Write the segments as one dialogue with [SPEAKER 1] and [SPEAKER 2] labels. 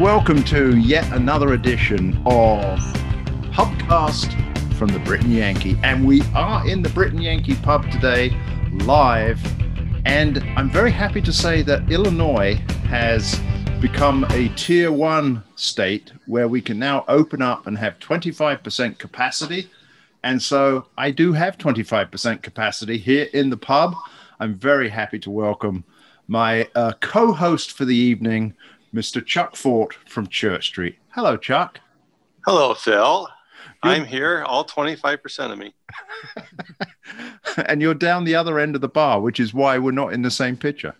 [SPEAKER 1] Welcome to yet another edition of Pubcast from the Britain Yankee. And we are in the Britain Yankee pub today, live. And I'm very happy to say that Illinois has become a tier one state where we can now open up and have 25% capacity. And so I do have 25% capacity here in the pub. I'm very happy to welcome my uh, co host for the evening, Mr. Chuck Fort from Church Street. Hello, Chuck.
[SPEAKER 2] Hello, Phil. I'm here, all 25% of me.
[SPEAKER 1] and you're down the other end of the bar, which is why we're not in the same picture.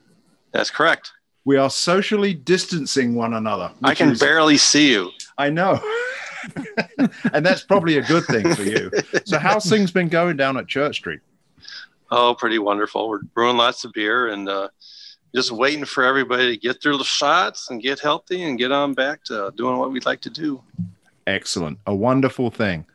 [SPEAKER 2] That's correct.
[SPEAKER 1] We are socially distancing one another.
[SPEAKER 2] I can is, barely see you.
[SPEAKER 1] I know. and that's probably a good thing for you. So, how's things been going down at Church Street?
[SPEAKER 2] Oh, pretty wonderful. We're brewing lots of beer and uh, just waiting for everybody to get through the shots and get healthy and get on back to doing what we'd like to do.
[SPEAKER 1] Excellent. A wonderful thing.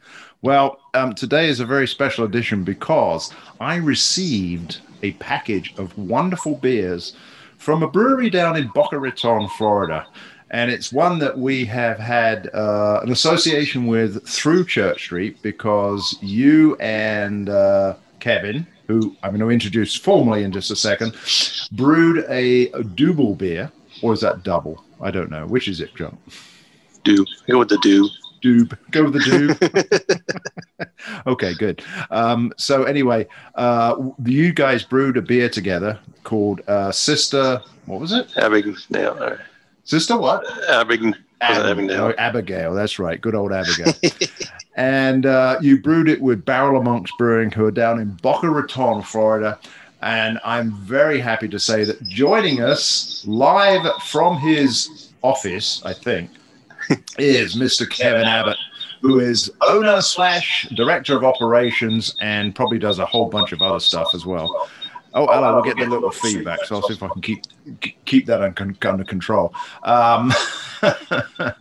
[SPEAKER 1] Well, um, today is a very special edition because I received a package of wonderful beers from a brewery down in Boca Raton, Florida. And it's one that we have had uh, an association with through Church Street because you and uh, Kevin, who I'm going to introduce formally in just a second, brewed a, a double beer, or is that double? I don't know. Which is it, John?
[SPEAKER 2] Do go with the do.
[SPEAKER 1] Doob. Go with the doob. okay, good. Um, so anyway, uh, you guys brewed a beer together called uh, Sister. What was it?
[SPEAKER 2] Abigail.
[SPEAKER 1] Sister what?
[SPEAKER 2] Abigail.
[SPEAKER 1] Abigail. Abigail. That's right. Good old Abigail. and uh, you brewed it with Barrel of Monks Brewing, who are down in Boca Raton, Florida. And I'm very happy to say that joining us live from his office, I think, is Mr. Kevin Abbott, who is owner slash director of operations and probably does a whole bunch of other stuff as well. Oh, hello. We're getting a little feedback, so I'll see if I can keep keep that under control. Um,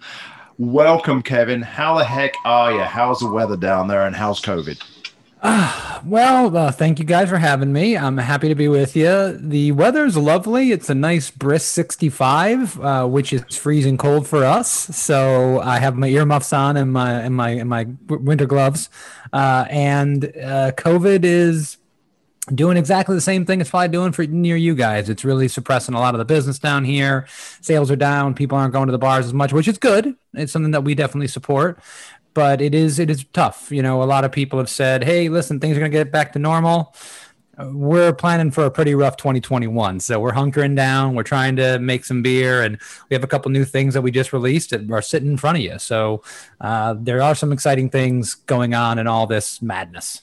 [SPEAKER 1] welcome, Kevin. How the heck are you? How's the weather down there, and how's COVID?
[SPEAKER 3] Uh, well, uh, thank you guys for having me. I'm happy to be with you. The weather is lovely. It's a nice brisk 65, uh, which is freezing cold for us. So I have my earmuffs on and my and my and my winter gloves. Uh, and uh, COVID is doing exactly the same thing it's probably doing for near you guys. It's really suppressing a lot of the business down here. Sales are down. People aren't going to the bars as much, which is good. It's something that we definitely support but it is it is tough. You know, a lot of people have said, "Hey, listen, things are going to get back to normal." We're planning for a pretty rough 2021, so we're hunkering down. We're trying to make some beer, and we have a couple new things that we just released that are sitting in front of you. So uh, there are some exciting things going on in all this madness.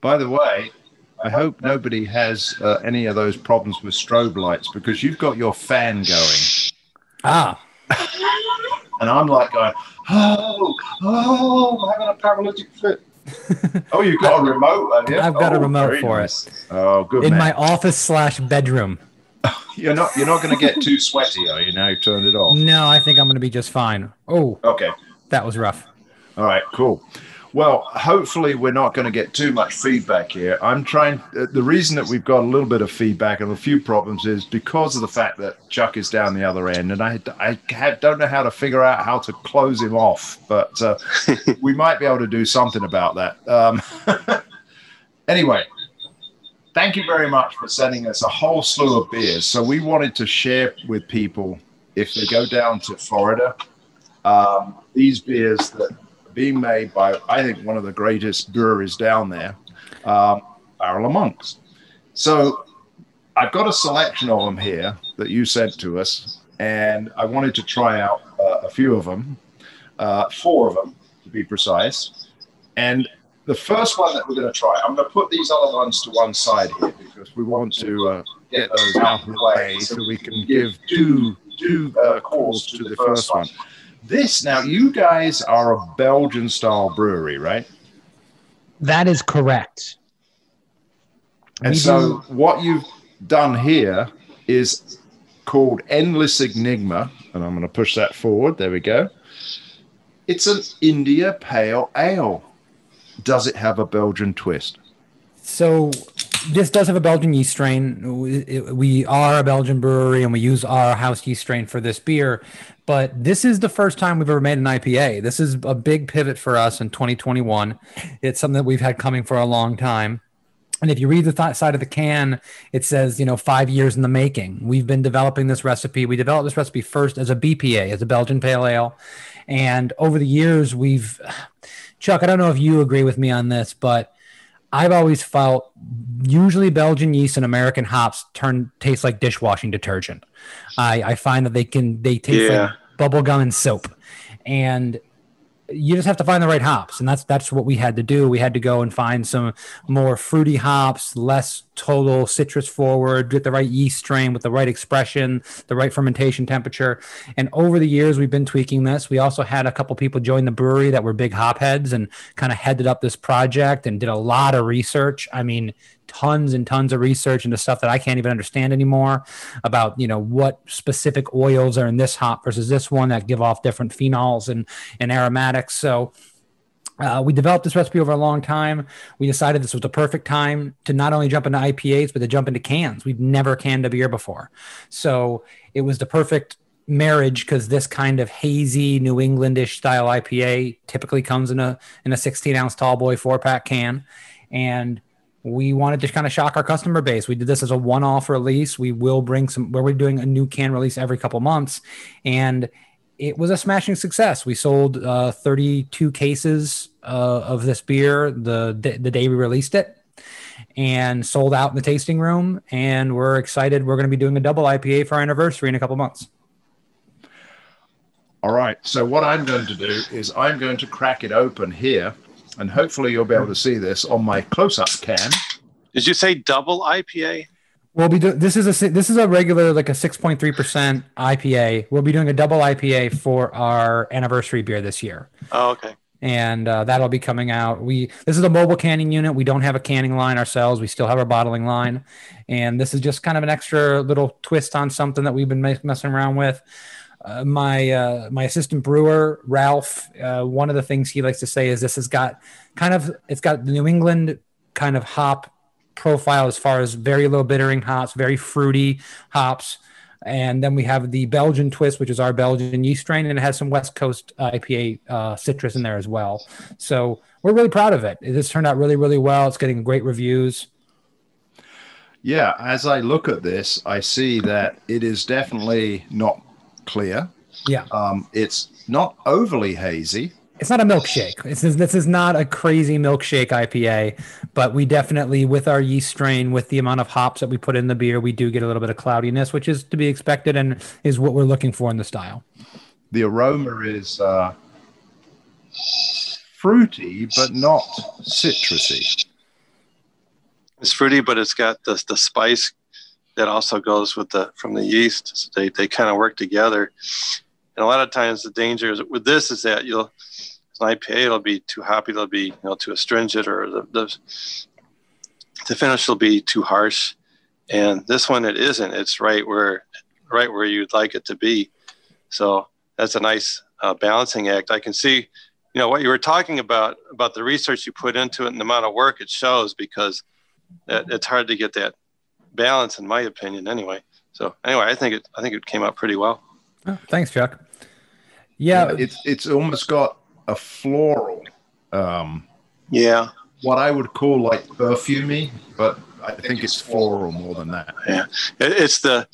[SPEAKER 1] By the way, I hope nobody has uh, any of those problems with strobe lights because you've got your fan going.
[SPEAKER 3] Ah.
[SPEAKER 1] and I'm like going, oh, oh, I'm having a paralytic fit. oh, you've got a remote, have you?
[SPEAKER 3] I've got
[SPEAKER 1] oh,
[SPEAKER 3] a remote for nice. it.
[SPEAKER 1] Oh, good.
[SPEAKER 3] In
[SPEAKER 1] man.
[SPEAKER 3] my office slash bedroom.
[SPEAKER 1] you're not you're not going to get too sweaty, are you? Now you've turned it off.
[SPEAKER 3] No, I think I'm going to be just fine. Oh,
[SPEAKER 1] okay.
[SPEAKER 3] That was rough.
[SPEAKER 1] All right, cool. Well, hopefully, we're not going to get too much feedback here. I'm trying. Uh, the reason that we've got a little bit of feedback and a few problems is because of the fact that Chuck is down the other end, and I, I have, don't know how to figure out how to close him off, but uh, we might be able to do something about that. Um, anyway, thank you very much for sending us a whole slew of beers. So we wanted to share with people if they go down to Florida, um, these beers that being made by, I think, one of the greatest breweries down there, um, Barrel of Monks. So I've got a selection of them here that you sent to us, and I wanted to try out uh, a few of them, uh, four of them to be precise. And the first one that we're going to try, I'm going to put these other ones to one side here because we want to uh, get those out of the way so we can give two two uh, calls to the first one. This now, you guys are a Belgian style brewery, right?
[SPEAKER 3] That is correct.
[SPEAKER 1] And we so, do... what you've done here is called Endless Enigma, and I'm going to push that forward. There we go. It's an India Pale Ale. Does it have a Belgian twist?
[SPEAKER 3] So, this does have a Belgian yeast strain. We, we are a Belgian brewery and we use our house yeast strain for this beer. But this is the first time we've ever made an IPA. This is a big pivot for us in 2021. It's something that we've had coming for a long time. And if you read the th- side of the can, it says, you know, five years in the making. We've been developing this recipe. We developed this recipe first as a BPA, as a Belgian pale ale. And over the years, we've, Chuck, I don't know if you agree with me on this, but I've always felt usually Belgian yeast and American hops turn taste like dishwashing detergent. I, I find that they can, they taste yeah. like bubble gum and soap. And you just have to find the right hops. And that's that's what we had to do. We had to go and find some more fruity hops less total citrus forward get the right yeast strain with the right expression the right fermentation temperature. And over the years we've been tweaking this. We also had a couple people join the brewery that were big hop heads and kind of headed up this project and did a lot of research. I mean tons and tons of research into stuff that I can't even understand anymore about, you know, what specific oils are in this hop versus this one that give off different phenols and, and aromatics. So, uh, we developed this recipe over a long time. We decided this was the perfect time to not only jump into IPAs, but to jump into cans. We've never canned a beer before. So it was the perfect marriage because this kind of hazy New Englandish style IPA typically comes in a in a 16 ounce tall boy four pack can. And we wanted to kind of shock our customer base. We did this as a one-off release. We will bring some where we're doing a new can release every couple months, and it was a smashing success. We sold uh, 32 cases uh, of this beer the the day we released it, and sold out in the tasting room. And we're excited. We're going to be doing a double IPA for our anniversary in a couple months.
[SPEAKER 1] All right. So what I'm going to do is I'm going to crack it open here and hopefully you'll be able to see this on my close-up cam.
[SPEAKER 2] Did you say double IPA?
[SPEAKER 3] We'll be doing this is a this is a regular like a six point three percent IPA. We'll be doing a double IPA for our anniversary beer this year.
[SPEAKER 2] Oh, okay.
[SPEAKER 3] And uh, that'll be coming out. We this is a mobile canning unit. We don't have a canning line ourselves. We still have our bottling line, and this is just kind of an extra little twist on something that we've been messing around with. Uh, my uh, my assistant brewer Ralph, uh, one of the things he likes to say is this has got kind of it's got the New England kind of hop profile as far as very low bittering hops, very fruity hops, and then we have the Belgian twist, which is our Belgian yeast strain, and it has some West Coast IPA uh, citrus in there as well. So we're really proud of it. It has turned out really really well. It's getting great reviews.
[SPEAKER 1] Yeah, as I look at this, I see that it is definitely not clear.
[SPEAKER 3] Yeah.
[SPEAKER 1] Um, it's not overly hazy.
[SPEAKER 3] It's not a milkshake. This is this is not a crazy milkshake IPA, but we definitely, with our yeast strain, with the amount of hops that we put in the beer, we do get a little bit of cloudiness, which is to be expected and is what we're looking for in the style.
[SPEAKER 1] The aroma is uh, fruity, but not citrusy.
[SPEAKER 2] It's fruity, but it's got the the spice that also goes with the from the yeast. So they they kind of work together. And a lot of times the danger is with this is that you'll an IPA it'll be too hoppy, it'll be you know too astringent, or the the, the finish will be too harsh. And this one it isn't. It's right where right where you'd like it to be. So that's a nice uh, balancing act. I can see, you know, what you were talking about about the research you put into it and the amount of work it shows because it, it's hard to get that balance, in my opinion, anyway. So anyway, I think it I think it came out pretty well.
[SPEAKER 3] Oh, thanks, Chuck. Yeah,
[SPEAKER 1] yeah, it's it's almost got a floral. Um,
[SPEAKER 2] yeah,
[SPEAKER 1] what I would call like perfumey, but I think it's floral more than that.
[SPEAKER 2] Yeah, it's the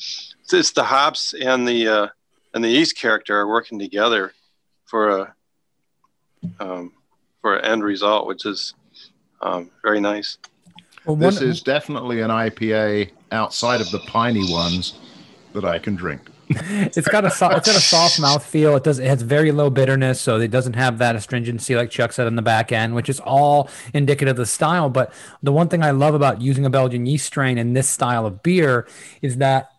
[SPEAKER 2] it's the hops and the uh, and the yeast character are working together for a um, for an end result, which is um, very nice.
[SPEAKER 1] Well, this is definitely an IPA outside of the piney ones that I can drink.
[SPEAKER 3] it's got a soft it's got a soft mouth feel. It does it has very low bitterness, so it doesn't have that astringency like Chuck said on the back end, which is all indicative of the style. But the one thing I love about using a Belgian yeast strain in this style of beer is that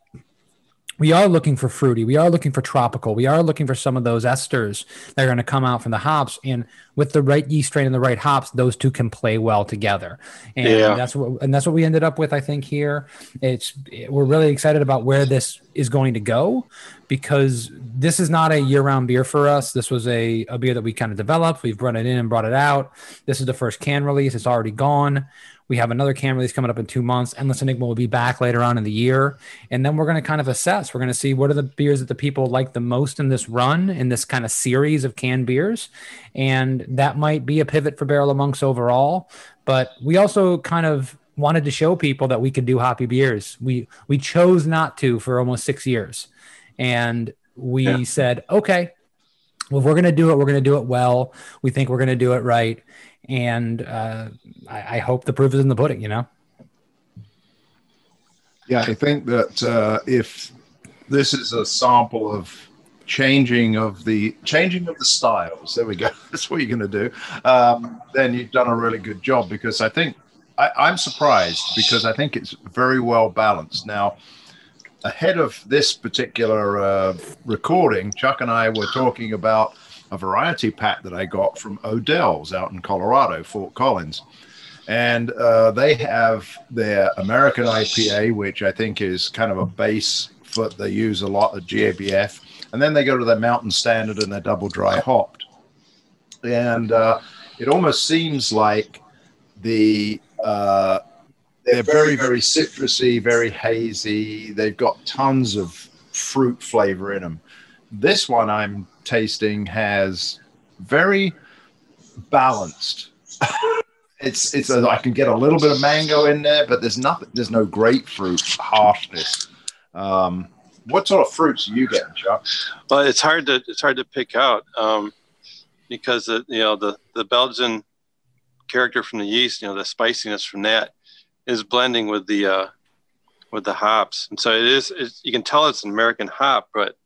[SPEAKER 3] we are looking for fruity. We are looking for tropical. We are looking for some of those esters that are going to come out from the hops. And with the right yeast strain and the right hops, those two can play well together. And
[SPEAKER 2] Yeah.
[SPEAKER 3] that's what and that's what we ended up with. I think here, it's we're really excited about where this is going to go because this is not a year-round beer for us. This was a, a beer that we kind of developed. We've brought it in and brought it out. This is the first can release. It's already gone. We have another can release coming up in two months. Endless Enigma will be back later on in the year. And then we're going to kind of assess. We're going to see what are the beers that the people like the most in this run, in this kind of series of canned beers. And that might be a pivot for Barrel of Monks overall. But we also kind of wanted to show people that we could do hoppy beers. We we chose not to for almost six years. And we
[SPEAKER 2] Yeah.
[SPEAKER 3] said, okay, well, if we're going to do it, we're going to do it well. We think we're going to do it right. And uh, I, I hope the proof is in the pudding, you know?
[SPEAKER 1] Yeah, I think that uh, if this is a sample of changing of the changing of the styles, there we go. That's what you're going to do. Um, then you've done a really good job because I think I, I'm surprised because I think it's very well balanced. Now, ahead of this particular uh, recording, Chuck and I were talking about a variety pack that I got from Odell's out in Colorado, Fort Collins. And uh, they have their American IPA, which I think is kind of a base foot they use a lot of GABF, and then they go to their Mountain Standard and their double dry hopped, and uh, it almost seems like the uh, they're very very citrusy, very hazy. They've got tons of fruit flavor in them. This one I'm tasting has very balanced. it's it's a, I can get a little bit of mango in there, but there's nothing. There's no grapefruit harshness. Um, what sort of fruits are you getting, Chuck?
[SPEAKER 2] But it's hard to it's hard to pick out um, because the, you know the the Belgian character from the yeast, you know the spiciness from that is blending with the uh, with the hops, and so it is. It's, you can tell it's an American hop, but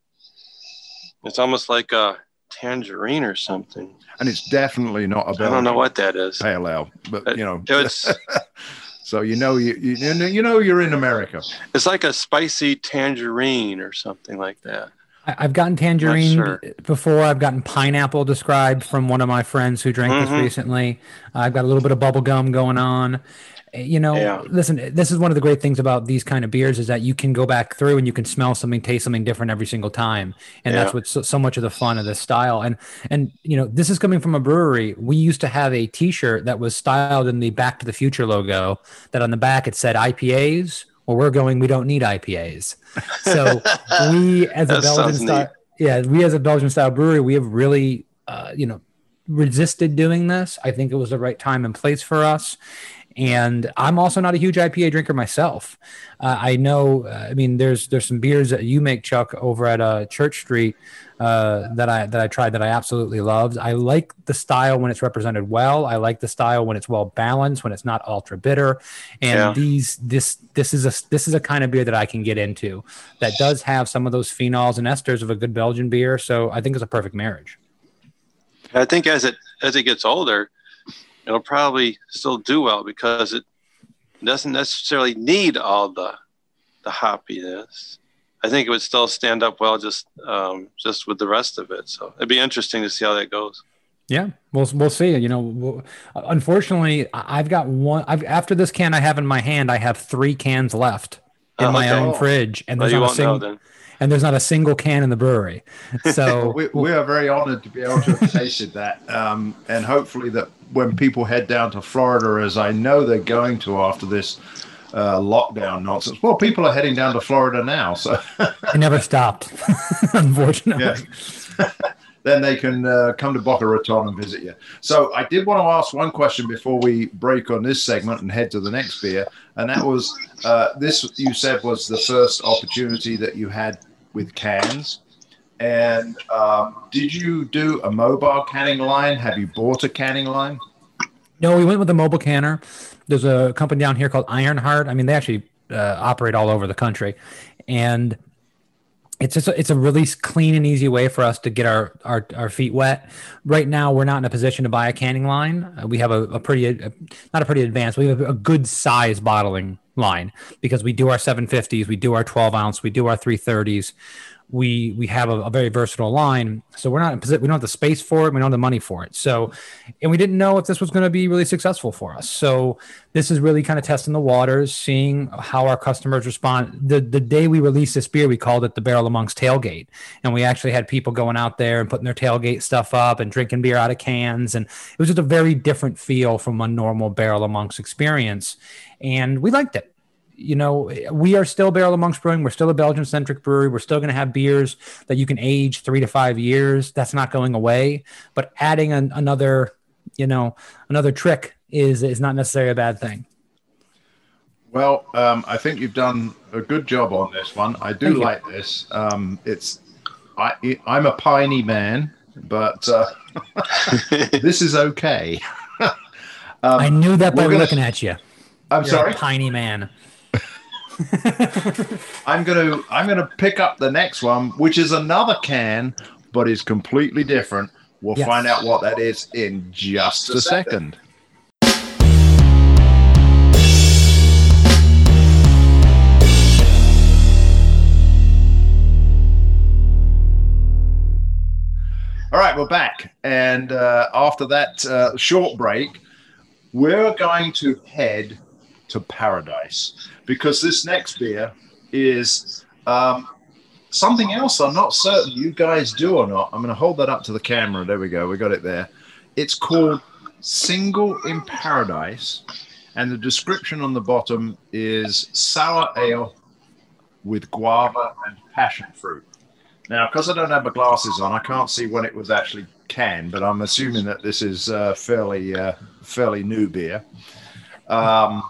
[SPEAKER 2] it's almost like a tangerine or something.
[SPEAKER 1] And it's definitely not a
[SPEAKER 2] I don't know what that is.
[SPEAKER 1] pale ale, but you know,
[SPEAKER 2] It's
[SPEAKER 1] so you know you you you you know you're in America.
[SPEAKER 2] it's like a spicy tangerine or something like that.
[SPEAKER 3] I've gotten tangerine
[SPEAKER 2] sure.
[SPEAKER 3] before. I've gotten pineapple described from one of my friends who drank this
[SPEAKER 2] Mhm.
[SPEAKER 3] recently. I've got a little bit of bubble gum going on. You know,
[SPEAKER 2] Yeah.
[SPEAKER 3] listen, this is one of the great things about these kind of beers is that you can go back through and you can smell something, taste something different every single time. And that's
[SPEAKER 2] Yeah.
[SPEAKER 3] what's so, so much of the fun of this style. And, and, you know, this is coming from a brewery. We used to have a t-shirt that was styled in the Back to the Future logo that on the back it said IPAs. Well, we're going, we don't need IPAs. So we, as a Belgian style, yeah, we as a Belgian style brewery, we have really, uh, you know, resisted doing this. I think it was the right time and place for us. And I'm also not a huge IPA drinker myself. Uh, I know, uh, I mean, there's there's some beers that you make, Chuck, over at uh, Church Street uh, that I that I tried that I absolutely loved. I like the style when it's represented well. I like the style when it's well balanced, when it's not ultra bitter. And
[SPEAKER 2] Yeah.
[SPEAKER 3] these this this is a this is a kind of beer that I can get into that does have some of those phenols and esters of a good Belgian beer. So I think it's a perfect marriage.
[SPEAKER 2] I think as it as it gets older, it'll probably still do well because it doesn't necessarily need all the the hoppiness. I think it would still stand up well just um, just with the rest of it. So it'd be interesting to see how that goes.
[SPEAKER 3] Yeah, we'll we'll see. You know, we'll, unfortunately, I- I've got one. I've after this can I have in my hand, I have three cans left in
[SPEAKER 2] Oh,
[SPEAKER 3] my
[SPEAKER 2] okay.
[SPEAKER 3] own fridge, and there's
[SPEAKER 2] you
[SPEAKER 3] not a single and there's not a single can in the brewery. So
[SPEAKER 1] we, we are very honored to be able to have tasted that. Um, and hopefully, that when people head down to Florida, as I know they're going to after this uh, lockdown nonsense, well, people are heading down to Florida now. So
[SPEAKER 3] it never stopped, unfortunately.
[SPEAKER 1] Then they can uh, come to Boca Raton and visit you. So I did want to ask one question before we break on this segment and head to the next beer, and that was uh, this. You said was the first opportunity that you had with cans. And um, did you do a mobile canning line? Have you bought a canning line?
[SPEAKER 3] No, we went with a mobile canner. There's a company down here called Ironheart. I mean, they actually uh, operate all over the country, and it's just a, it's a really clean and easy way for us to get our, our our feet wet. Right now, we're not in a position to buy a canning line. Uh, we have a, a pretty a, not a pretty advanced. We have a good size bottling line because we do our 750s, we do our 12 ounce, we do our 330s. We we have a, a, very versatile line. So we're not in position we don't have the space for it. We don't have the money for it. So and we didn't know if this was going to be really successful for us. So this is really kind of testing the waters seeing how our customers respond. The the day we released this beer we called it the Barrel of Monks tailgate. And we actually had people going out there and putting their tailgate stuff up and drinking beer out of cans. And it was just a very different feel from a normal Barrel of Monks experience. And we liked it you know, we are still Barrel of Monks Brewing. We're still a Belgian centric brewery. We're still going to have beers that you can age three to five years. That's not going away. But adding an, another, you know, another trick is is not necessarily a bad thing.
[SPEAKER 1] Well, um, I think you've done a good job on this one. I do
[SPEAKER 3] Thank
[SPEAKER 1] like this. Um, it's I I'm a piney man, but uh, this is okay.
[SPEAKER 3] um, I knew that by
[SPEAKER 1] gonna,
[SPEAKER 3] looking at you.
[SPEAKER 1] I'm
[SPEAKER 3] You're
[SPEAKER 1] sorry,
[SPEAKER 3] piney man.
[SPEAKER 1] I'm gonna I'm gonna pick up the next one, which is another can, but is completely different. We'll
[SPEAKER 3] Yes.
[SPEAKER 1] find out what that is in just a second. All right, we're back, and uh, after that uh, short break, we're going to head to paradise because this next beer is um, something else I'm not certain you guys do or not. I'm going to hold that up to the camera. There we go. We got it there. It's called Single in Paradise, and the description on the bottom is sour ale with guava and passion fruit. Now, because I don't have my glasses on, I can't see when it was actually canned, but I'm assuming that this is uh, fairly uh, fairly new beer. Um,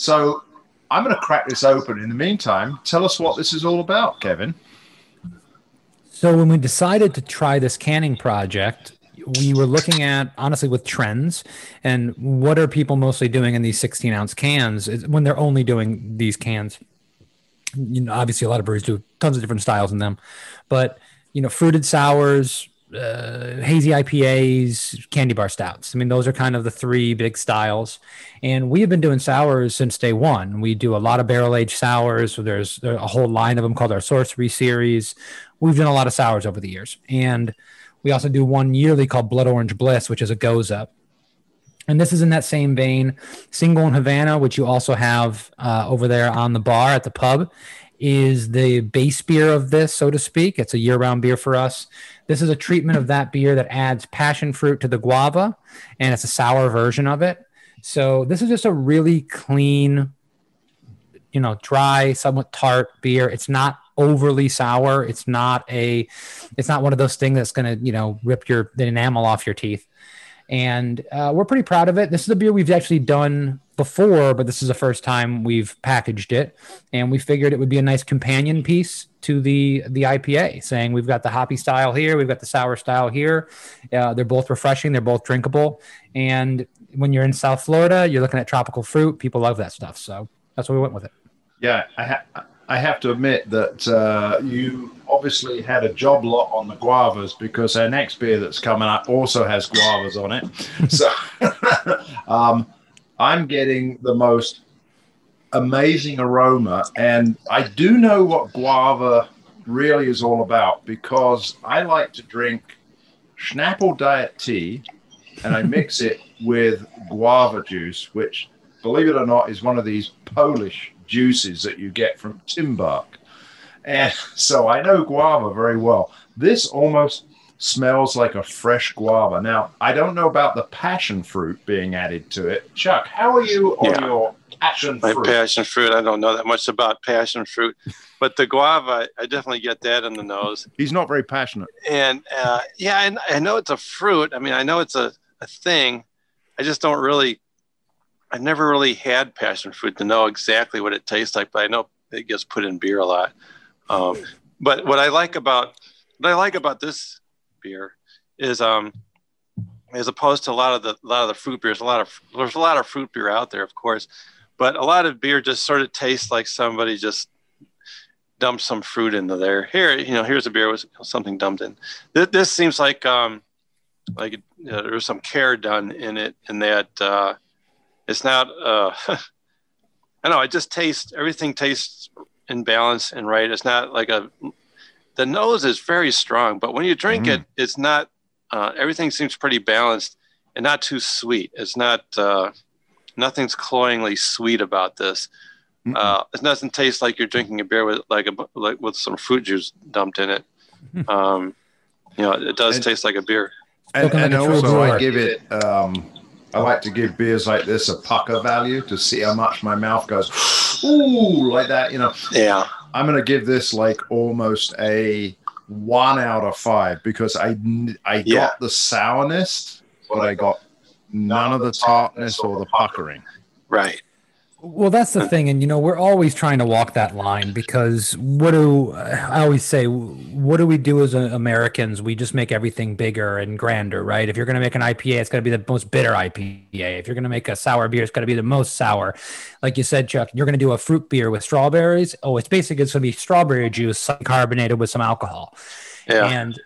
[SPEAKER 1] so I'm going to crack this open. In the meantime, tell us what this is all about, Kevin.
[SPEAKER 3] So when we decided to try this canning project, we were looking at honestly with trends and what are people mostly doing in these 16 ounce cans when they're only doing these cans. You know, obviously a lot of breweries do tons of different styles in them, but you know, fruited sours, uh, hazy IPAs, candy bar stouts. I mean, those are kind of the three big styles. And we have been doing sours since day one. We do a lot of barrel aged sours. So there's, a whole line of them called our Sorcery series. We've done a lot of sours over the years. And we also do one yearly called Blood Orange Bliss, which is a gose. And this is in that same vein. Single in Havana, which you also have uh, over there on the bar at the pub, is the base beer of this, so to speak. It's a year round beer for us. This is a treatment of that beer that adds passion fruit to the guava, and it's a sour version of it. So this is just a really clean, you know, dry, somewhat tart beer. It's not overly sour. It's not a, it's not one of those things that's going to, you know, rip your the enamel off your teeth. And uh, we're pretty proud of it. This is a beer we've actually done before, but this is the first time we've packaged it, and we figured it would be a nice companion piece to the the IPA, saying we've got the hoppy style here, we've got the sour style here. Uh, they're both refreshing, they're both drinkable, and when you're in South Florida, you're looking at tropical fruit. People love that stuff, so that's why we went with it.
[SPEAKER 1] Yeah, I, ha- I have to admit that uh, you obviously had a job lot on the guavas because our next beer that's coming up also has guavas on it. so um, I'm getting the most amazing aroma, and I do know what guava really is all about because I like to drink Snapple diet tea and I mix it with guava juice, which, believe it or not, is one of these Polish juices that you get from Tymbark. And so I know guava very well. This almost smells like a fresh guava. Now, I don't know about the passion fruit being added to it. Chuck, how are you on
[SPEAKER 2] Yeah.
[SPEAKER 1] your passion
[SPEAKER 2] My
[SPEAKER 1] fruit?
[SPEAKER 2] passion fruit. I don't know that much about passion fruit, but the guava, I definitely get that in the nose.
[SPEAKER 1] He's not very passionate.
[SPEAKER 2] And uh, yeah, I, I know it's a fruit. I mean, I know it's a, a thing. I just don't really. I've never really had passion fruit to know exactly what it tastes like, but I know it gets put in beer a lot. Um, but what I like about what I like about this beer is um, as opposed to a lot of the a lot of the fruit beers, a lot of there's a lot of fruit beer out there, of course, but a lot of beer just sort of tastes like somebody just dumped some fruit into there. Here, you know, here's a beer with something dumped in. This, this seems like um, like you know, there was some care done in it, in that uh, it's not. Uh, I know. It just tastes. Everything tastes in balance and right. It's not like a the nose is very strong, but when you drink
[SPEAKER 1] Mm.
[SPEAKER 2] it, it's not. Uh, everything seems pretty balanced and not too sweet. It's not. Uh, nothing's cloyingly sweet about this. Uh, it doesn't taste like you're drinking a beer with like a like with some fruit juice dumped in it. Um, you know, it does
[SPEAKER 1] And-
[SPEAKER 2] taste like a beer.
[SPEAKER 1] and, and
[SPEAKER 3] like a
[SPEAKER 1] also I give it um I like to give beers like this a pucker value to see how much my mouth goes ooh like that you know
[SPEAKER 2] Yeah,
[SPEAKER 1] I'm gonna give this like almost a one out of five because I got
[SPEAKER 2] Yeah.
[SPEAKER 1] the sourness but I got none of the tartness or the puckering
[SPEAKER 2] right.
[SPEAKER 3] Well, that's the thing, and you know, we're always trying to walk that line because what do I always say? What do we do as Americans? We just make everything bigger and grander, right? If you're going to make an IPA, it's got to be the most bitter IPA. If you're going to make a sour beer, it's got to be the most sour. Like you said, Chuck, you're going to do a fruit beer with strawberries. Oh, it's basically it's going to be strawberry juice carbonated with some alcohol.
[SPEAKER 2] Yeah,
[SPEAKER 3] And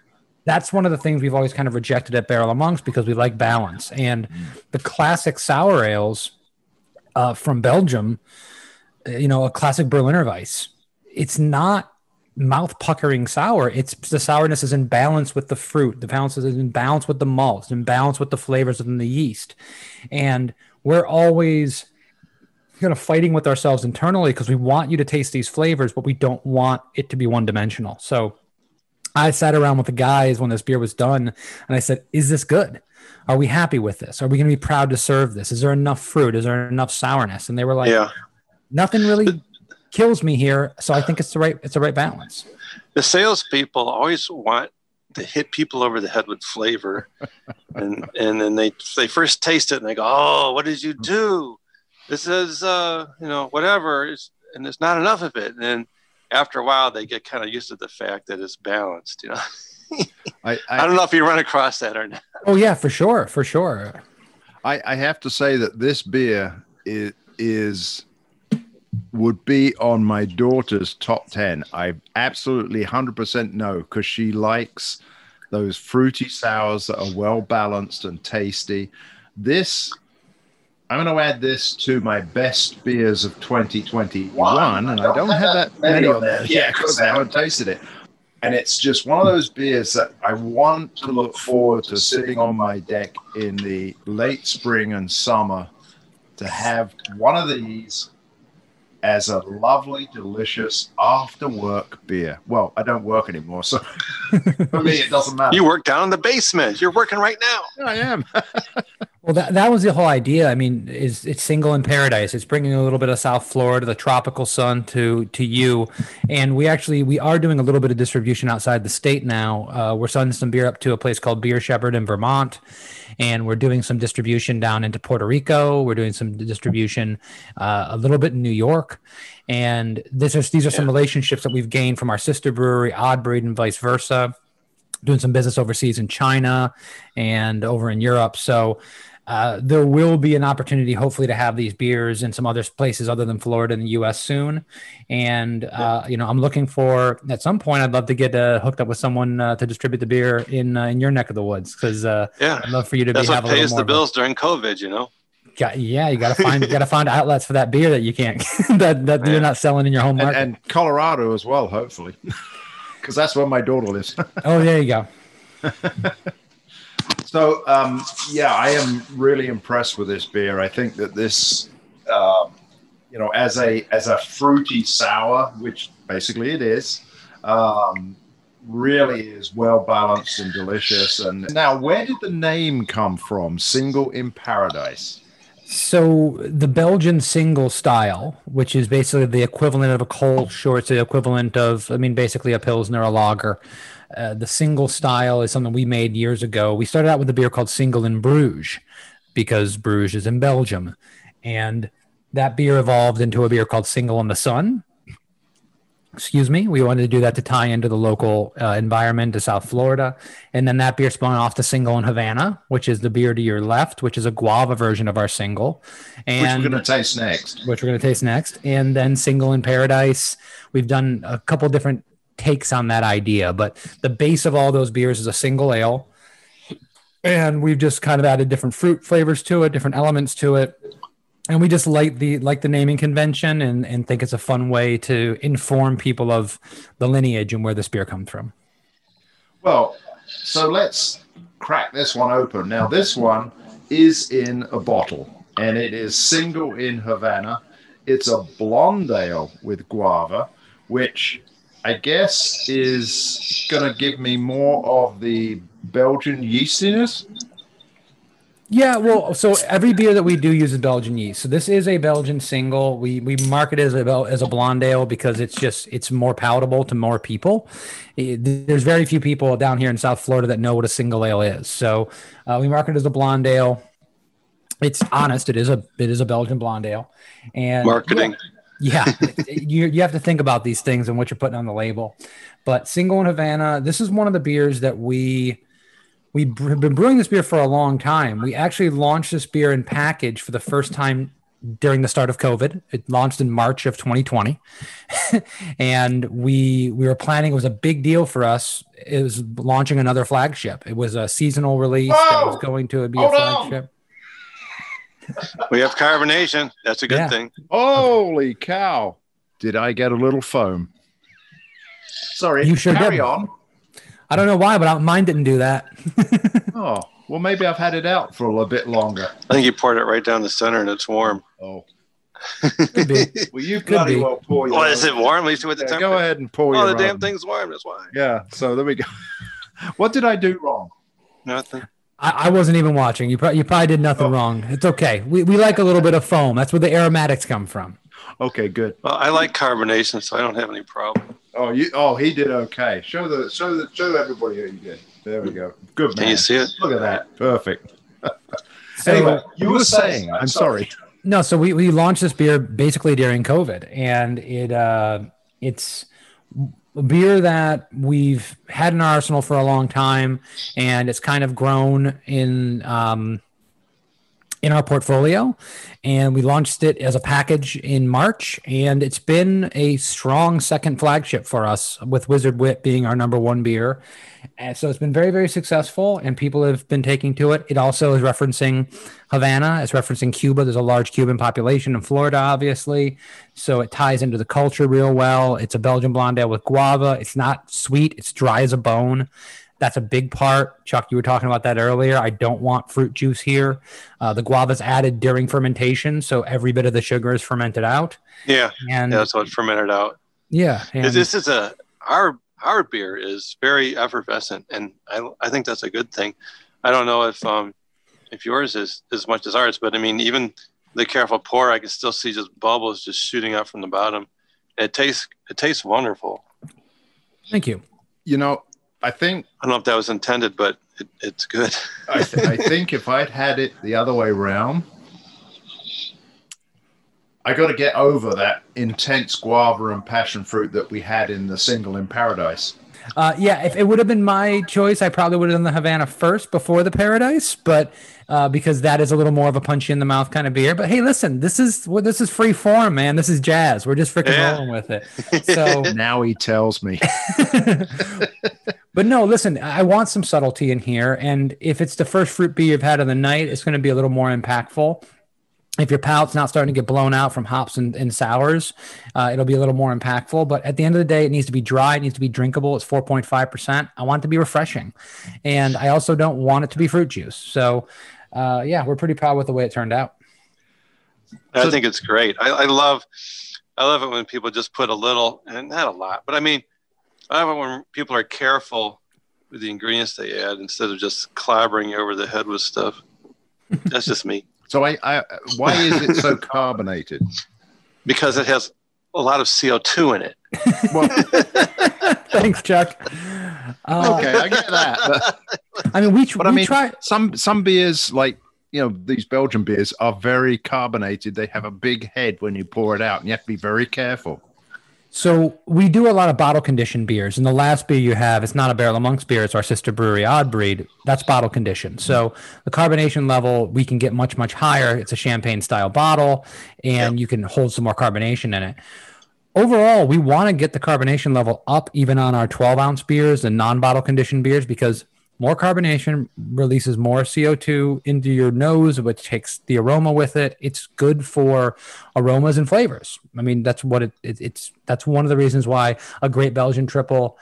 [SPEAKER 3] that's one of the things we've always kind of rejected at Barrel of Monks because we like balance. And the classic sour ales uh, from Belgium, uh, you know, a classic Berliner Weiss, it's not mouth puckering sour. It's the sourness is in balance with the fruit. The balance is in balance with the malts, in balance with the flavors within the yeast. And we're always kind of fighting with ourselves internally because we want you to taste these flavors, but we don't want it to be one dimensional. So I sat around with the guys when this beer was done and I said, Is this good? Are we happy with this? Are we going to be proud to serve this? Is there enough fruit? Is there enough sourness? And they were like,
[SPEAKER 2] yeah.
[SPEAKER 3] Nothing really kills me here. So I think it's the right it's the right balance.
[SPEAKER 2] The salespeople always want to hit people over the head with flavor, and and then they they first taste it and they go, "Oh, what did you do? This is uh, you know whatever," it's, and there's not enough of it. And then after a while, they get kind of used to the fact that it's balanced. You know,
[SPEAKER 1] I,
[SPEAKER 2] I don't know if you run across that or not.
[SPEAKER 3] Oh yeah, for sure, for sure.
[SPEAKER 1] I, I have to say that this beer is, is would be on my daughter's top 10. I absolutely 100% know because she likes those fruity sours that are well balanced and tasty. This, I'm going to add this to my best beers of 2021, and I don't have that many on there yet because I haven't tasted it. And it's just one of those beers that I want to look forward to sitting on my deck in the late spring and summer to have one of these as a lovely, delicious after work beer. Well, I don't work anymore, so for me it doesn't matter.
[SPEAKER 2] You work down in the basement. You're working right now.
[SPEAKER 1] I am.
[SPEAKER 3] Well, that, that was the whole idea. I mean, is it's single in paradise. It's bringing a little bit of South Florida, the tropical sun to to you, and we actually we are doing a little bit of distribution outside the state now. Uh, we're sending some beer up to a place called Beer Shepherd in Vermont, and we're doing some distribution down into Puerto Rico. We're doing some distribution uh, a little bit in New York, and this is these are some relationships that we've gained from our sister brewery Odd Breed and vice versa. Doing some business overseas in China and over in Europe, so. Uh, there will be an opportunity, hopefully, to have these beers in some other places other than Florida in the U.S. soon. And uh, you know, I'm looking for at some point. I'd love to get uh, hooked up with someone uh, to distribute the beer in uh, in your neck of the woods because uh,
[SPEAKER 2] Yeah,
[SPEAKER 3] I'd love for you to
[SPEAKER 2] that's
[SPEAKER 3] be
[SPEAKER 2] what
[SPEAKER 3] have a little
[SPEAKER 2] pays
[SPEAKER 3] more.
[SPEAKER 2] the
[SPEAKER 3] of
[SPEAKER 2] bills during COVID. You know.
[SPEAKER 3] Got, yeah, you got to find you got to find outlets for that beer that you can't that that
[SPEAKER 2] Yeah.
[SPEAKER 3] you're not selling in your home
[SPEAKER 1] and, and Colorado as well, hopefully, because that's where my daughter lives.
[SPEAKER 3] oh, there you go.
[SPEAKER 1] So, um, yeah, I am really impressed with this beer. I think that this, um, you know, as a as a fruity sour, which basically it is, um, really is well balanced and delicious. And now, where did the name come from? Single in Paradise.
[SPEAKER 3] So the Belgian single style, which is basically the equivalent of a cold it's the equivalent of, I mean, basically a pilsner, a lager. Uh, the single style is something we made years ago. We started out with a beer called Single in Bruges because Bruges is in Belgium, and that beer evolved into a beer called Single in the Sun. Excuse me. We wanted to do that to tie into the local uh, environment to South Florida. And then that beer spun off to Single in Havana, which is the beer to your left, which is a guava version of our single. And Which
[SPEAKER 1] we're going to taste next.
[SPEAKER 3] which we're going to taste next. And then Single in Paradise. We've done a couple different takes on that idea, but the base of all those beers is a single ale. And we've just kind of added different fruit flavors to it, different elements to it. and we just like the like the naming convention and and think it's a fun way to inform people of the lineage and where this beer comes from.
[SPEAKER 1] Well, so let's crack this one open. Now, this one is in a bottle, and it is single in Havana. It's a blonde ale with guava, which I guess is going to give me more of the Belgian yeastiness.
[SPEAKER 3] Yeah, well, so every beer that we do uses Belgian yeast. So this is a Belgian single. We we market it as a as a blonde ale because it's just it's more palatable to more people. It, there's very few people down here in South Florida that know what a single ale is. So uh, we market it as a blonde ale. It's honest. It is a it is a Belgian blonde ale. And
[SPEAKER 2] Marketing.
[SPEAKER 3] yeah, you you have to think about these things and what you're putting on the label. But single in Havana, this is one of the beers that we we have been brewing this beer for a long time. We actually launched this beer in package for the first time during the start of COVID. It launched in March of 2020, and we we were planning. It was a big deal for us. It was launching another flagship. It was a seasonal release that was going to be a
[SPEAKER 1] Hold on.
[SPEAKER 3] flagship.
[SPEAKER 2] We have carbonation. That's a good
[SPEAKER 3] Yeah.
[SPEAKER 2] thing.
[SPEAKER 1] Holy cow! Did I get a little foam? Sorry,
[SPEAKER 3] You sure
[SPEAKER 1] carry
[SPEAKER 3] did.
[SPEAKER 1] on.
[SPEAKER 3] I don't know why, but mine didn't do that.
[SPEAKER 1] Oh, well, maybe I've had it out for a little bit longer.
[SPEAKER 2] I think you poured it right down the center and it's warm.
[SPEAKER 1] Oh,
[SPEAKER 3] Could be.
[SPEAKER 1] well, you
[SPEAKER 3] Could
[SPEAKER 1] bloody
[SPEAKER 3] be.
[SPEAKER 1] well pour your
[SPEAKER 2] Well, is it warm? At least with the
[SPEAKER 1] Yeah,
[SPEAKER 2] temperature.
[SPEAKER 1] go ahead and pour
[SPEAKER 2] Oh,
[SPEAKER 1] your
[SPEAKER 2] the damn thing's warm. That's why.
[SPEAKER 1] Yeah, so there we go. what did I do wrong?
[SPEAKER 2] Nothing.
[SPEAKER 3] I, I wasn't even watching. You, pro- you probably did nothing
[SPEAKER 1] Oh.
[SPEAKER 3] wrong. It's okay. We, we like a little bit of foam. That's where the aromatics come from.
[SPEAKER 1] Okay, good.
[SPEAKER 2] Well, I like carbonation, so I don't have any problem.
[SPEAKER 1] Oh, you. Oh, he did okay. Show the show the show everybody how you did. There we go. Good
[SPEAKER 2] Can
[SPEAKER 1] man.
[SPEAKER 2] you see it?
[SPEAKER 1] Look at that. Perfect.
[SPEAKER 3] So,
[SPEAKER 1] anyway, you were saying. I'm sorry.
[SPEAKER 3] No, so we, we launched this beer basically during COVID, and it uh, it's a beer that we've had in our arsenal for a long time, and it's kind of grown in um, in our portfolio. And we launched it as a package in March, and it's been a strong second flagship for us, with Wizard Wit being our number one beer. And so it's been very, very successful, and people have been taking to it. It also is referencing Havana, it's referencing Cuba. There's a large Cuban population in Florida, obviously. So it ties into the culture real well. It's a Belgian blonde ale with guava. It's not sweet, it's dry as a bone. That's a big part. Chuck, you were talking about that earlier. I don't want fruit juice here. Uh, the guava's added during fermentation, so every bit of the sugar is fermented out.
[SPEAKER 2] Yeah,
[SPEAKER 3] And
[SPEAKER 2] yeah so it's fermented out.
[SPEAKER 3] yeah, and-
[SPEAKER 2] this is a our our beer is very effervescent, and I I think that's a good thing. I don't know if um if yours is as much as ours, but I mean even the careful pour, I can still see just bubbles just shooting out from the bottom. It tastes it tastes wonderful.
[SPEAKER 3] thank you.
[SPEAKER 1] You know, I think
[SPEAKER 2] I don't know if that was intended, but it, it's good.
[SPEAKER 1] I, th- I think if I'd had it the other way round, I got to get over that intense guava and passion fruit that we had in the single in Paradise.
[SPEAKER 3] Uh, yeah, if it would have been my choice, I probably would have done the Havana first before the Paradise, but uh, because that is a little more of a punchy in the mouth kind of beer. But hey, listen, this is well, this is free form, man. This is jazz. We're just freaking
[SPEAKER 2] Yeah.
[SPEAKER 3] rolling with it. So,
[SPEAKER 1] Now he tells me.
[SPEAKER 3] but no, listen, I want some subtlety in here, and if it's the first fruit beer you've had of the night, it's going to be a little more impactful. If your palate's not starting to get blown out from hops and, and sours, uh, it'll be a little more impactful. But at the end of the day, it needs to be dry. It needs to be drinkable. It's 4.5%. I want it to be refreshing. And I also don't want it to be fruit juice. So, uh, yeah, we're pretty proud with the way it turned out.
[SPEAKER 2] I think it's great. I, I love I love it when people just put a little and not a lot, but I mean I love it when people are careful with the ingredients they add instead of just clobbering you over the head with stuff. That's just me.
[SPEAKER 1] So I, I why is it so carbonated?
[SPEAKER 2] Because it has a lot of CO2 in it.
[SPEAKER 1] Well,
[SPEAKER 3] Thanks, Chuck. Uh,
[SPEAKER 1] okay, I get that. But
[SPEAKER 3] I mean, we, tr-
[SPEAKER 1] But I
[SPEAKER 3] we
[SPEAKER 1] mean-
[SPEAKER 3] try.
[SPEAKER 1] some some beers like you know these Belgian beers are very carbonated. They have a big head when you pour it out, and you have to be very careful.
[SPEAKER 3] So we do a lot of bottle conditioned beers, and the last beer you have, it's not a Barrel of Monks beer; it's our sister brewery, Odd Breed. That's bottle conditioned. So the carbonation level we can get much much higher. It's a champagne style bottle, and you can hold some more carbonation in it. Overall, we want to get the carbonation level up, even on our 12 ounce beers and non bottle conditioned beers, because more carbonation releases more CO2 into your nose, which takes the aroma with it. It's good for aromas and flavors. I mean, that's what it, it it's that's one of the reasons why a great Belgian triple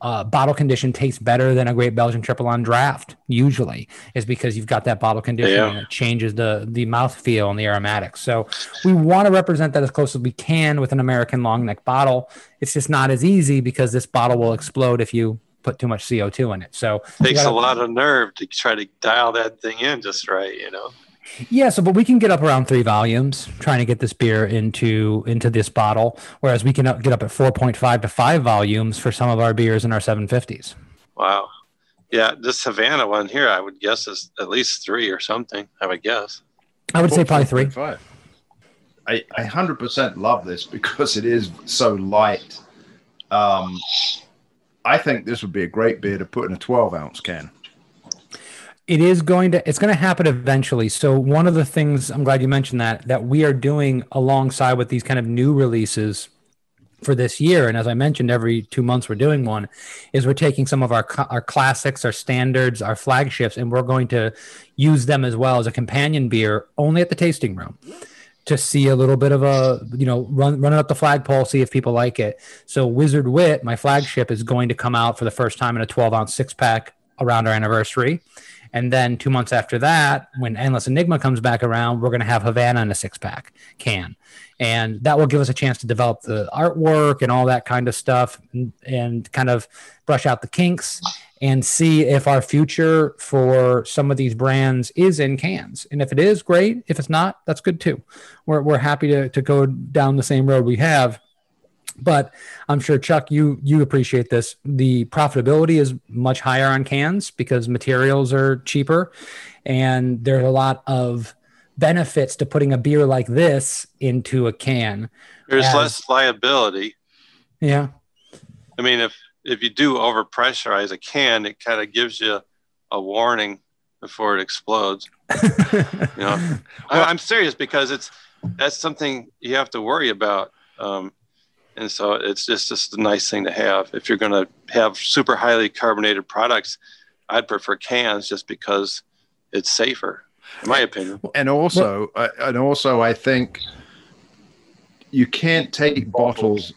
[SPEAKER 3] uh, bottle condition tastes better than a great Belgian triple on draft. Usually, is because you've got that bottle condition
[SPEAKER 2] Yeah.
[SPEAKER 3] and it changes the the mouth feel and the aromatics. So we want to represent that as close as we can with an American long neck bottle. It's just not as easy because this bottle will explode if you put too much CO2 in it. So you
[SPEAKER 2] Takes
[SPEAKER 3] gotta-
[SPEAKER 2] a lot of nerve to try to dial that thing in just right, you know.
[SPEAKER 3] Yeah, so but we can get up around three volumes trying to get this beer into into this bottle, whereas we can get up at four point five to five volumes for some of our beers in our seven fifties.
[SPEAKER 2] Wow. Yeah, this Havana one here, I would guess is at least three or something. I would guess.
[SPEAKER 3] I would say probably three.
[SPEAKER 1] Five. I, I 100% love this because it is so light. Um, I think this would be a great beer to put in a 12 ounce can.
[SPEAKER 3] It is going to it's going to happen eventually. So one of the things I'm glad you mentioned that that we are doing alongside with these kind of new releases for this year and as I mentioned every 2 months we're doing one is we're taking some of our our classics, our standards, our flagships and we're going to use them as well as a companion beer only at the tasting room to see a little bit of a you know run running up the flagpole see if people like it. So wizard wit my flagship is going to come out for the first time in a 12 ounce six pack around our anniversary. And then two months after that when endless enigma comes back around we're going to have havana in a six pack can. And that will give us a chance to develop the artwork and all that kind of stuff and, and kind of brush out the kinks and see if our future for some of these brands is in cans. And if it is, great. If it's not, that's good too. We're, we're happy to, to go down the same road we have. But I'm sure Chuck, you you appreciate this. The profitability is much higher on cans because materials are cheaper, and there's a lot of benefits to putting a beer like this into a can.
[SPEAKER 2] There's
[SPEAKER 3] As-
[SPEAKER 2] less liability.
[SPEAKER 3] Yeah,
[SPEAKER 2] I mean, if if you do overpressurize a can, it kind of gives you a warning before it explodes. You know, I, I'm serious because it's that's something you have to worry about. Um, and so it's just just a nice thing to have. If you're going to have super highly carbonated products, I'd prefer cans just because it's safer, in my opinion.
[SPEAKER 1] And also, uh, and also, I think you can't take bottles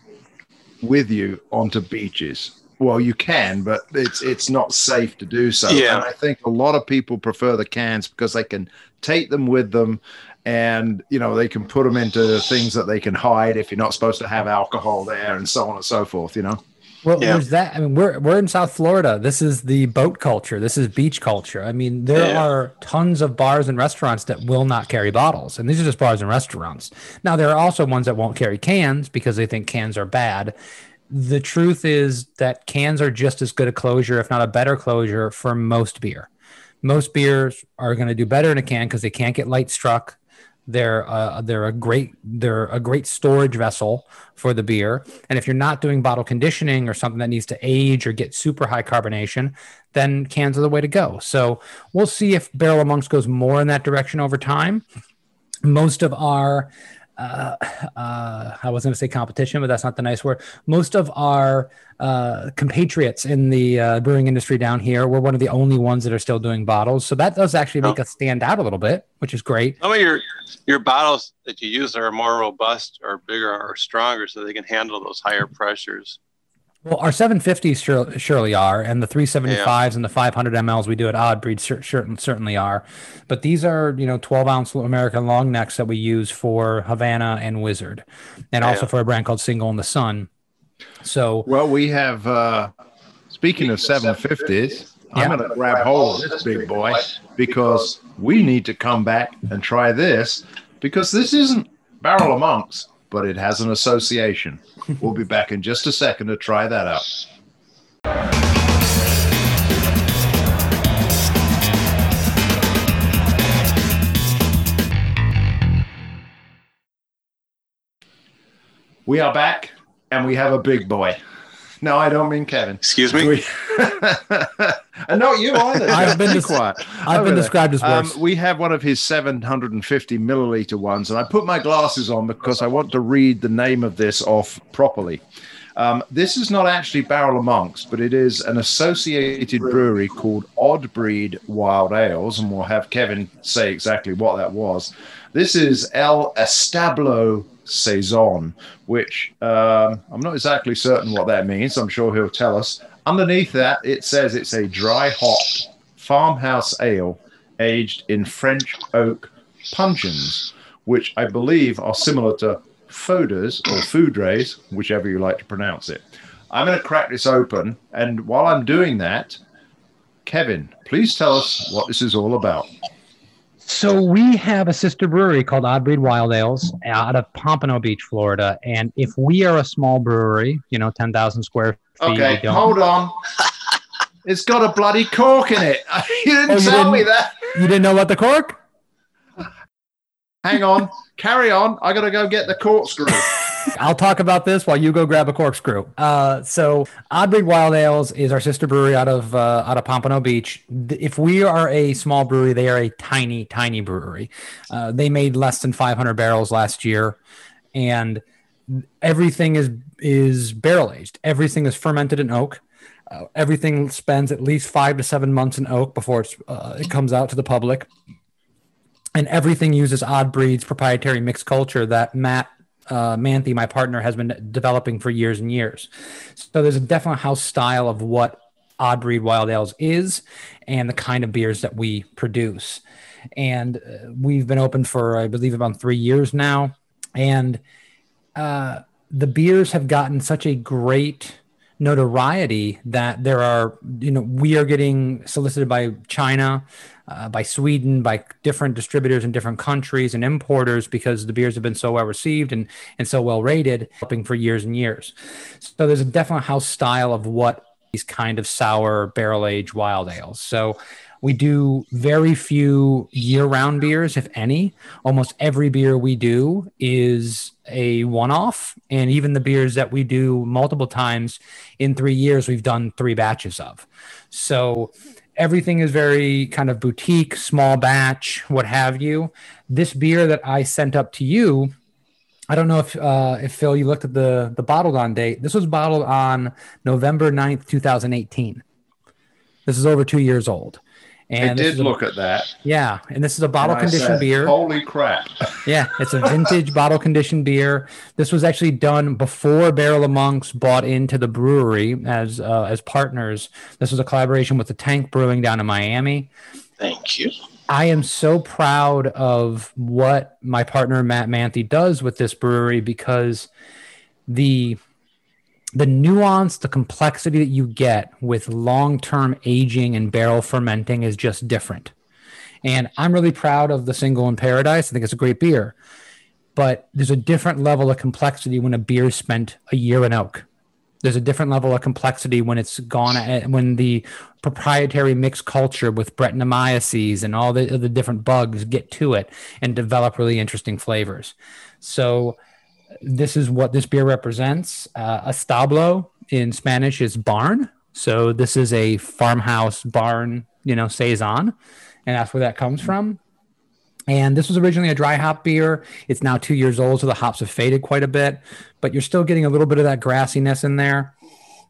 [SPEAKER 1] with you onto beaches. Well, you can, but it's it's not safe to do so.
[SPEAKER 2] Yeah.
[SPEAKER 1] And I think a lot of people prefer the cans because they can take them with them, and you know they can put them into things that they can hide if you're not supposed to have alcohol there, and so on and so forth. You know.
[SPEAKER 3] Well,
[SPEAKER 2] Yeah.
[SPEAKER 3] there's that. I mean, we're we're in South Florida. This is the boat culture. This is beach culture. I mean, there
[SPEAKER 2] Yeah.
[SPEAKER 3] are tons of bars and restaurants that will not carry bottles, and these are just bars and restaurants. Now, there are also ones that won't carry cans because they think cans are bad. The truth is that cans are just as good a closure, if not a better closure, for most beer. Most beers are going to do better in a can because they can't get light struck. They're uh, they're a great they're a great storage vessel for the beer. And if you're not doing bottle conditioning or something that needs to age or get super high carbonation, then cans are the way to go. So we'll see if Barrel Monks goes more in that direction over time. Most of our uh, uh, I was going to say competition, but that's not the nice word. Most of our uh, compatriots in the uh, brewing industry down here, we're one of the only ones that are still doing bottles. So that does actually make
[SPEAKER 2] Oh.
[SPEAKER 3] us stand out a little bit, which is great.
[SPEAKER 2] Some of your your bottles that you use are more robust or bigger or stronger, so they can handle those higher pressures.
[SPEAKER 3] Well, our 750s sure, surely are, and the 375s and the 500 mLs we do at Odd Breed cer- cer- certainly are. But these are, you know, 12 ounce American long necks that we use for Havana and Wizard, and also
[SPEAKER 2] Yeah.
[SPEAKER 3] for a brand called Single in the Sun. So,
[SPEAKER 1] Well, we have. uh Speaking of 750s, I'm going to grab hold of this big boy because we need to come back and try this because this isn't Barrel of Monks, but it has an association. We'll be back in just a second to try that out. We are back and we have a big boy. No, I don't mean Kevin.
[SPEAKER 2] Excuse me.
[SPEAKER 1] We- and not you either.
[SPEAKER 3] I've been des-
[SPEAKER 1] quiet.
[SPEAKER 3] I've
[SPEAKER 1] Over
[SPEAKER 3] been
[SPEAKER 1] there.
[SPEAKER 3] described as
[SPEAKER 1] Um,
[SPEAKER 3] worse.
[SPEAKER 1] we have one of his 750 milliliter ones, and I put my glasses on because I want to read the name of this off properly. Um, this is not actually Barrel of Monks, but it is an associated brewery called Odd Breed Wild Ales, and we'll have Kevin say exactly what that was. This is El Establo Saison, which um, I'm not exactly certain what that means. I'm sure he'll tell us. Underneath that, it says it's a dry hopped farmhouse ale aged in French oak puncheons, which I believe are similar to Foeders or Foudres, whichever you like to pronounce it. I'm going to crack this open, and while I'm doing that, Kevin, please tell us what this is all about.
[SPEAKER 3] So we have a sister brewery called Odd Breed Wild Ales out of Pompano Beach, Florida. And if we are a small brewery, you know, 10,000 square feet.
[SPEAKER 1] Okay, hold on. it's got a bloody cork in it. you didn't
[SPEAKER 3] Oh, you
[SPEAKER 1] tell me
[SPEAKER 3] didn't?
[SPEAKER 1] that.
[SPEAKER 3] You didn't know about the cork?
[SPEAKER 1] Hang on. Carry on. I got to go get the corkscrew.
[SPEAKER 3] I'll talk about this while you go grab a corkscrew. Uh, so Odd Breed Wild Ales is our sister brewery out of uh, out of Pompano Beach. If we are a small brewery, they are a tiny, tiny brewery. Uh, they made less than 500 barrels last year, and everything is is barrel aged. Everything is fermented in oak. Uh, everything spends at least five to seven months in oak before it's, uh, it comes out to the public. And everything uses Odd Breed's proprietary mixed culture that Matt uh, Manthe, my partner, has been developing for years and years. So there's a definite house style of what Odd Breed Wild Ales is and the kind of beers that we produce. And uh, we've been open for, I believe, about three years now. And uh, the beers have gotten such a great notoriety that there are, you know, we are getting solicited by China, uh, by Sweden, by different distributors in different countries and importers because the beers have been so well received and, and so well rated, helping for years and years. So there's a definite house style of what these kind of sour barrel aged wild ales. So we do very few year round beers, if any. Almost every beer we do is a one off. And even the beers that we do multiple times in three years, we've done three batches of. So everything is very kind of boutique, small batch, what have you. This beer that I sent up to you. I don't know if uh, if Phil, you looked at the the bottled on date. This was bottled on November 9th, 2018. This is over two years old.
[SPEAKER 1] I
[SPEAKER 3] And this
[SPEAKER 1] did
[SPEAKER 3] a-
[SPEAKER 1] look at that.
[SPEAKER 3] yeah, and this is a bottle conditioned
[SPEAKER 1] said,
[SPEAKER 3] beer.
[SPEAKER 1] Holy crap.
[SPEAKER 3] Yeah, it's a vintage bottle conditioned beer. This was actually done before Barrel of Monks bought into the brewery as uh, as partners. This was a collaboration with the Tank Brewing down in Miami.
[SPEAKER 2] Thank you.
[SPEAKER 3] I am so proud of what my partner Matt Manthe does with this brewery because the the nuance, the complexity that you get with long-term aging and barrel fermenting is just different. And I'm really proud of the single in Paradise. I think it's a great beer. But there's a different level of complexity when a beer is spent a year in oak. There's a different level of complexity when it's gone uh, when the proprietary mixed culture with Brettanomyces and all the, the different bugs get to it and develop really interesting flavors. So this is what this beer represents. Uh, establo in Spanish is barn. So this is a farmhouse barn, you know, saison, and that's where that comes from. And this was originally a dry hop beer. It's now two years old, so the hops have faded quite a bit, but you're still getting a little bit of that grassiness in there.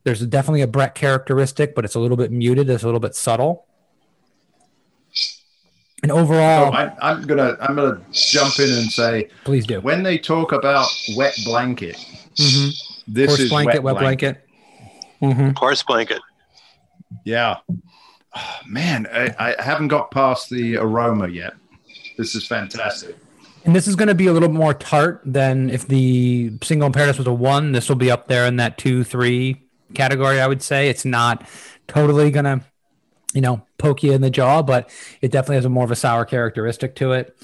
[SPEAKER 3] There's definitely a Brett characteristic, but it's a little bit muted. It's a little bit subtle. And
[SPEAKER 1] So
[SPEAKER 3] overall,
[SPEAKER 1] I, I'm gonna I'm gonna jump in and say
[SPEAKER 3] please do.
[SPEAKER 1] when they talk about wet blanket,
[SPEAKER 3] Mhm.
[SPEAKER 1] this
[SPEAKER 3] Horse
[SPEAKER 1] is
[SPEAKER 3] blanket, wet blanket. hmm
[SPEAKER 2] Horse blanket.
[SPEAKER 1] Yeah. Oh, man, I, I haven't got past the aroma yet. This is fantastic.
[SPEAKER 3] And this is going to be a little more tart than if the single in paradise was a one. This will be up there in that two, three category. I would say it's not totally going to, you know, poke you in the jaw, but it definitely has a more of a sour characteristic to it.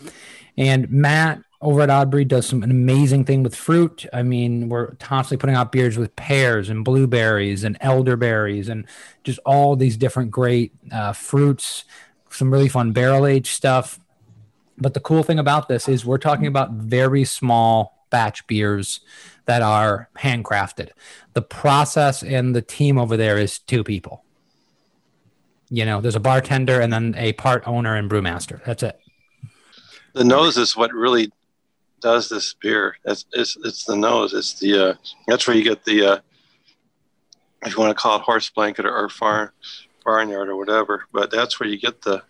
[SPEAKER 3] And Matt over at Odd Breed does some an amazing thing with fruit. I mean, we're constantly putting out beers with pears and blueberries and elderberries and just all these different great uh, fruits. Some really fun barrel aged stuff. But the cool thing about this is we're talking about very small batch beers that are handcrafted. The process and the team over there is two people. You know, there's a bartender and then a part owner and brewmaster. That's it.
[SPEAKER 2] The nose is what really does this beer. It's, it's, it's the nose. It's the uh, that's where you get the uh, if you want to call it horse blanket or, or farm barnyard or whatever. But that's where you get the.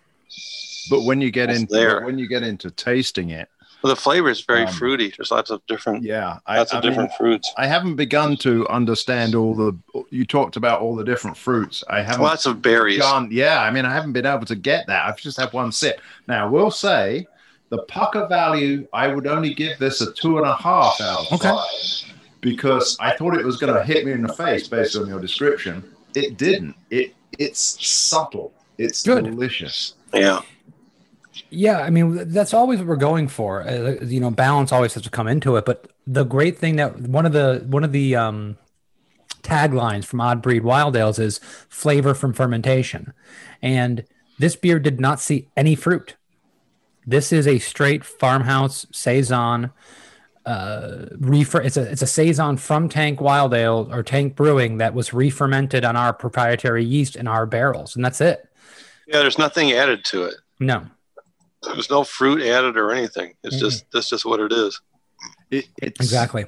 [SPEAKER 1] But when you get
[SPEAKER 2] It's
[SPEAKER 1] into
[SPEAKER 2] there.
[SPEAKER 1] when you get into tasting it,
[SPEAKER 2] Well, the flavor is very
[SPEAKER 1] Um,
[SPEAKER 2] fruity. There's lots of different,
[SPEAKER 1] yeah, I,
[SPEAKER 2] lots
[SPEAKER 1] I
[SPEAKER 2] of
[SPEAKER 1] mean,
[SPEAKER 2] different fruits.
[SPEAKER 1] I haven't begun to understand all the. You talked about all the different fruits. I haven't
[SPEAKER 2] Lots of berries.
[SPEAKER 1] gone. Yeah, I mean, I haven't been able to get that. I've just had one sip. Now, I will say the pucker value. I would only give this a two and a half out of
[SPEAKER 3] Okay.
[SPEAKER 1] five because I thought it was going to hit me in the face based on your description. It didn't. It it's subtle. It's
[SPEAKER 3] Good.
[SPEAKER 1] delicious.
[SPEAKER 2] Yeah.
[SPEAKER 3] Yeah, I mean that's always what we're going for. Uh, you know, balance always has to come into it. But the great thing that one of the one of the um, taglines from Odd Breed Wild Ales is flavor from fermentation, and this beer did not see any fruit. This is a straight farmhouse saison. Uh, refer it's a it's a saison from Tank Wild Ale or Tank Brewing that was re-fermented on our proprietary yeast in our barrels, and that's it.
[SPEAKER 2] Yeah. There's nothing added to it.
[SPEAKER 3] No,
[SPEAKER 2] There's no fruit added or anything. It's
[SPEAKER 3] Mhm.
[SPEAKER 2] just, that's just what it is.
[SPEAKER 1] It, it's
[SPEAKER 3] exactly.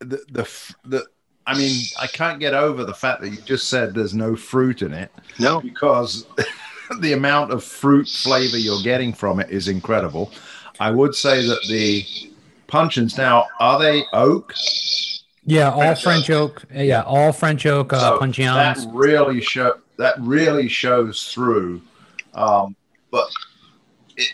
[SPEAKER 1] the the the. I mean, I can't get over the fact that you just said there's no fruit in it.
[SPEAKER 2] No.
[SPEAKER 1] because the amount of fruit flavor you're getting from it is incredible. I would say that the puncheons now are they oak?
[SPEAKER 3] Yeah, all
[SPEAKER 1] French
[SPEAKER 3] French oak. Yeah, all French oak uh,
[SPEAKER 1] So
[SPEAKER 3] puncheons.
[SPEAKER 1] that really show that really shows through. Um, but it,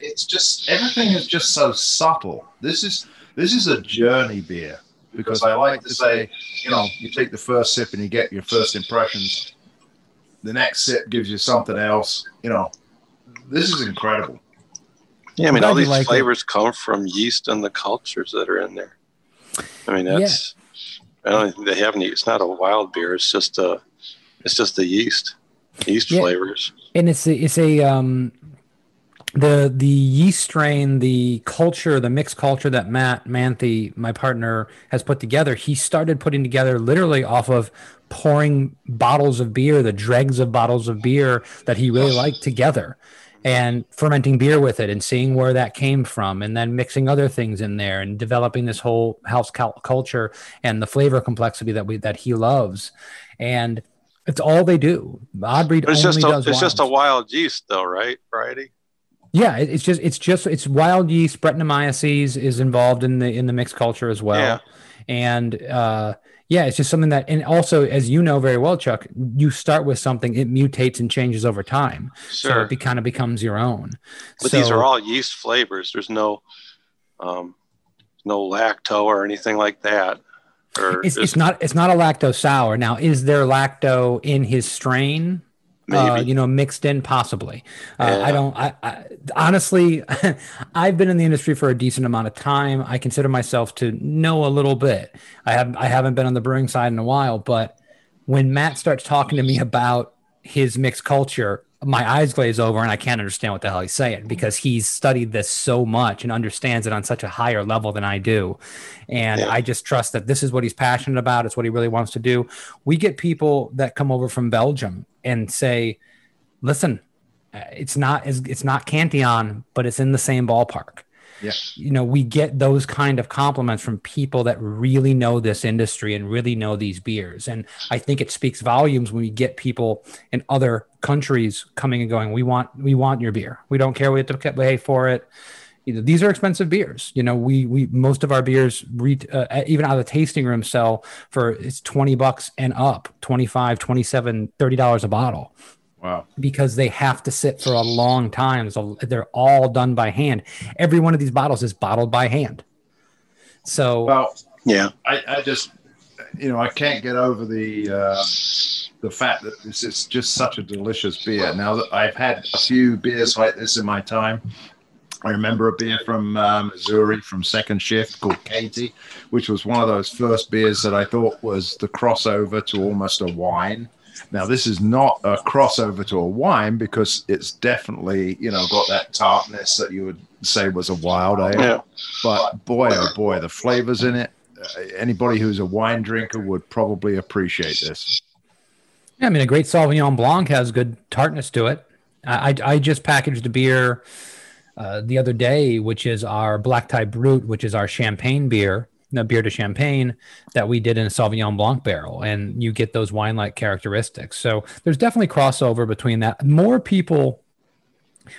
[SPEAKER 1] it's just everything is just so subtle. This is this is a journey beer because I like to say, you know, you take the first sip and you get your first impressions. The next sip gives you something else. You know, this is incredible.
[SPEAKER 2] Yeah. I mean, all these
[SPEAKER 3] like it.
[SPEAKER 2] flavors come from yeast and the cultures that are in there. I mean,
[SPEAKER 3] Yeah.
[SPEAKER 2] that's, I don't think they have any, it's not a wild beer. It's just a, it's just the yeast, yeast
[SPEAKER 3] Yeah.
[SPEAKER 2] flavors.
[SPEAKER 3] And it's a, it's a um the the yeast strain, the culture, the mixed culture that Matt Manthe, my partner, has put together. He started putting together literally off of pouring bottles of beer, the dregs of bottles of beer that he really liked together. And fermenting beer with it and seeing where that came from, and then mixing other things in there and developing this whole house cul- culture and the flavor complexity that we that he loves. And it's all they do. Odd Breed
[SPEAKER 2] But it's
[SPEAKER 3] only
[SPEAKER 2] just a, it's just a wild yeast though, right? Variety.
[SPEAKER 3] Yeah, it- it's just it's just it's wild yeast. Brettanomyces is involved in the in the mixed culture as well,
[SPEAKER 2] Yeah.
[SPEAKER 3] and uh, yeah, it's just something that and also as you know very well, Chuck, you start with something, it mutates and changes over time, so it be, kind of becomes your own.
[SPEAKER 2] But these are all yeast flavors. There's no, um, no lacto or anything like that.
[SPEAKER 3] It's,
[SPEAKER 2] is-
[SPEAKER 3] it's not it's not a lacto sour. Now, is there lacto in his strain? Uh, you know, mixed in possibly. Uh,
[SPEAKER 2] Yeah.
[SPEAKER 3] I don't. I, I honestly, I've been in the industry for a decent amount of time. I consider myself to know a little bit. I have I haven't been on the brewing side in a while, but when Matt starts talking to me about his mixed culture, my eyes glaze over and I can't understand what the hell he's saying because he's studied this so much and understands it on such a higher level than I do. And
[SPEAKER 2] Yeah.
[SPEAKER 3] I just trust that this is what he's passionate about. It's what he really wants to do. We get people that come over from Belgium and say, listen, it's not it's not Cantillon, but it's in the same ballpark.
[SPEAKER 1] Yeah.
[SPEAKER 3] You know, we get those kind of compliments from people that really know this industry and really know these beers. And I think it speaks volumes when we get people in other countries coming and going, we want we want your beer. We don't care you have to pay for it. You know, these are expensive beers. You know, we we most of our beers re, uh, even out of the tasting room sell for it's 20 bucks and up, 25, 27, 30 dollars a bottle
[SPEAKER 1] Wow.
[SPEAKER 3] because they have to sit for a long time. So they're all done by hand. Every one of these bottles is bottled by hand. So
[SPEAKER 1] Well,
[SPEAKER 2] yeah.
[SPEAKER 1] I, I just, you know, I can't get over the uh, the fact that this is just such a delicious beer. Now that I've had a few beers like this in my time, I remember a beer from uh, Missouri from Second Shift called Katy, which was one of those first beers that I thought was the crossover to almost a wine. Now this is not a crossover to a wine because it's definitely, you know, got that tartness that you would say was a wild ale
[SPEAKER 2] Yeah.
[SPEAKER 1] but boy oh boy the flavors in it uh, anybody who's a wine drinker would probably appreciate this
[SPEAKER 3] yeah, I mean, a great Sauvignon Blanc has good tartness to it. I, I, I just packaged a beer uh, the other day, which is our Black Tie Brut, which is our champagne beer the beer de champagne that we did in a Sauvignon Blanc barrel, and you get those wine like characteristics. So there's definitely crossover between that. More people,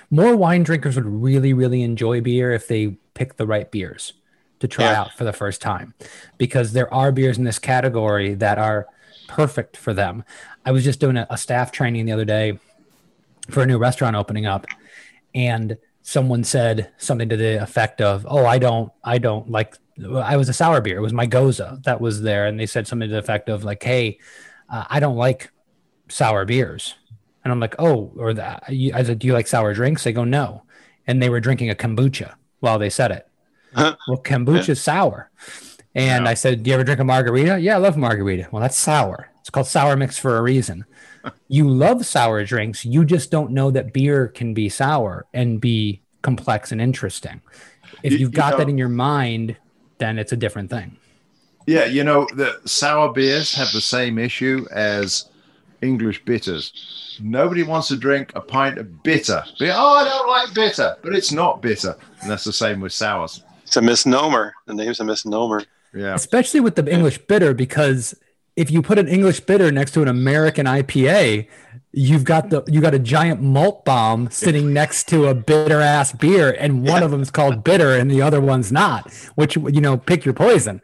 [SPEAKER 3] more wine drinkers would really, really enjoy beer if they pick the right beers to try yeah. out for the first time, because there are beers in this category that are perfect for them. I was just doing a, a staff training the other day for a new restaurant opening up, and someone said something to the effect of, "Oh, I don't, I don't like." I was a sour beer. It was my gose that was there, and they said something to the effect of like, "Hey, uh, I don't like sour beers," and I'm like, "Oh," or that. I said, "Do you like sour drinks?" They go, "No," and they were drinking a kombucha while they said it. well, kombucha is sour, and. I said, "Do you ever drink a margarita?" Yeah, I love margarita. Well, that's sour. It's called sour mix for a reason you love sour drinks. You just don't know that beer can be sour and be complex and interesting. If you've got you know, that in your mind, then it's a different thing.
[SPEAKER 1] Yeah, you know, the sour beers have the same issue as English bitters. Nobody wants to drink a pint of bitter. Oh, I don't like bitter, but it's not bitter. And that's the same with sours.
[SPEAKER 2] It's a misnomer. The name's a misnomer.
[SPEAKER 3] Yeah. Especially with the English bitter because if you put an English bitter next to an American IPA, you've got the you got a giant malt bomb sitting next to a bitter ass beer, and one yeah. of them is called bitter and the other one's not. Which you know, pick your poison.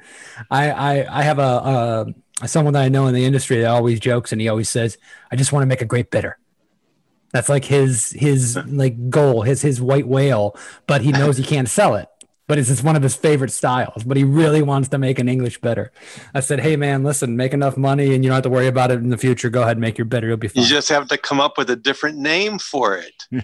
[SPEAKER 3] I I, I have a, a someone that I know in the industry that always jokes and he always says, "I just want to make a great bitter." That's like his his like goal, his his white whale, but he knows he can't sell it but it's just one of his favorite styles. But he really wants to make an English bitter. I said, hey man, listen, make enough money and you don't have to worry about it in the future. Go ahead and make your bitter. It'll be fine.
[SPEAKER 2] You just have to come up with a different name for it.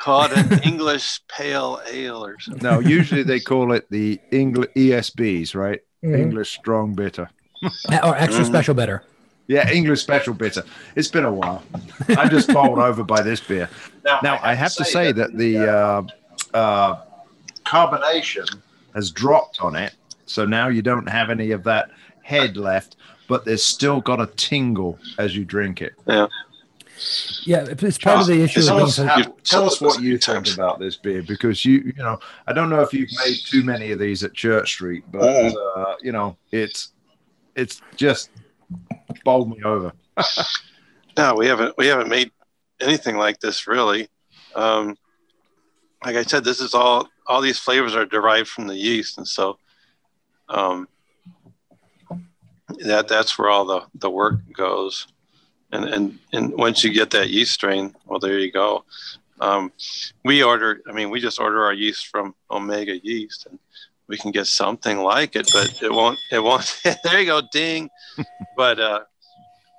[SPEAKER 2] call it an English pale ale or something.
[SPEAKER 1] No, usually they call it the English ESBs, right? Mm-hmm. English strong bitter.
[SPEAKER 3] or extra mm-hmm. special bitter.
[SPEAKER 1] Yeah, English special bitter. It's been a while. I'm just bowled over by this beer. Now, now I have, I have to say, that, that the uh, uh, carbonation has dropped on it. So now you don't have any of that head left, but there's still got a tingle as you drink it.
[SPEAKER 2] Yeah.
[SPEAKER 3] Yeah, it's part of the issue.
[SPEAKER 1] Tell, us, how, tell us what you think about this beer because you, you know, I don't know if you've made too many of these at Church Street, but mm. uh, you know, it's it's just bowled me over.
[SPEAKER 2] no, we haven't we haven't made anything like this really. Um, like I said, this is all all these flavors are derived from the yeast, and so um, that that's where all the the work goes. And and and once you get that yeast strain, well, there you go. Um, we order, I mean, we just order our yeast from Omega Yeast, and we can get something like it, but it won't. It won't. there you go, ding. but uh,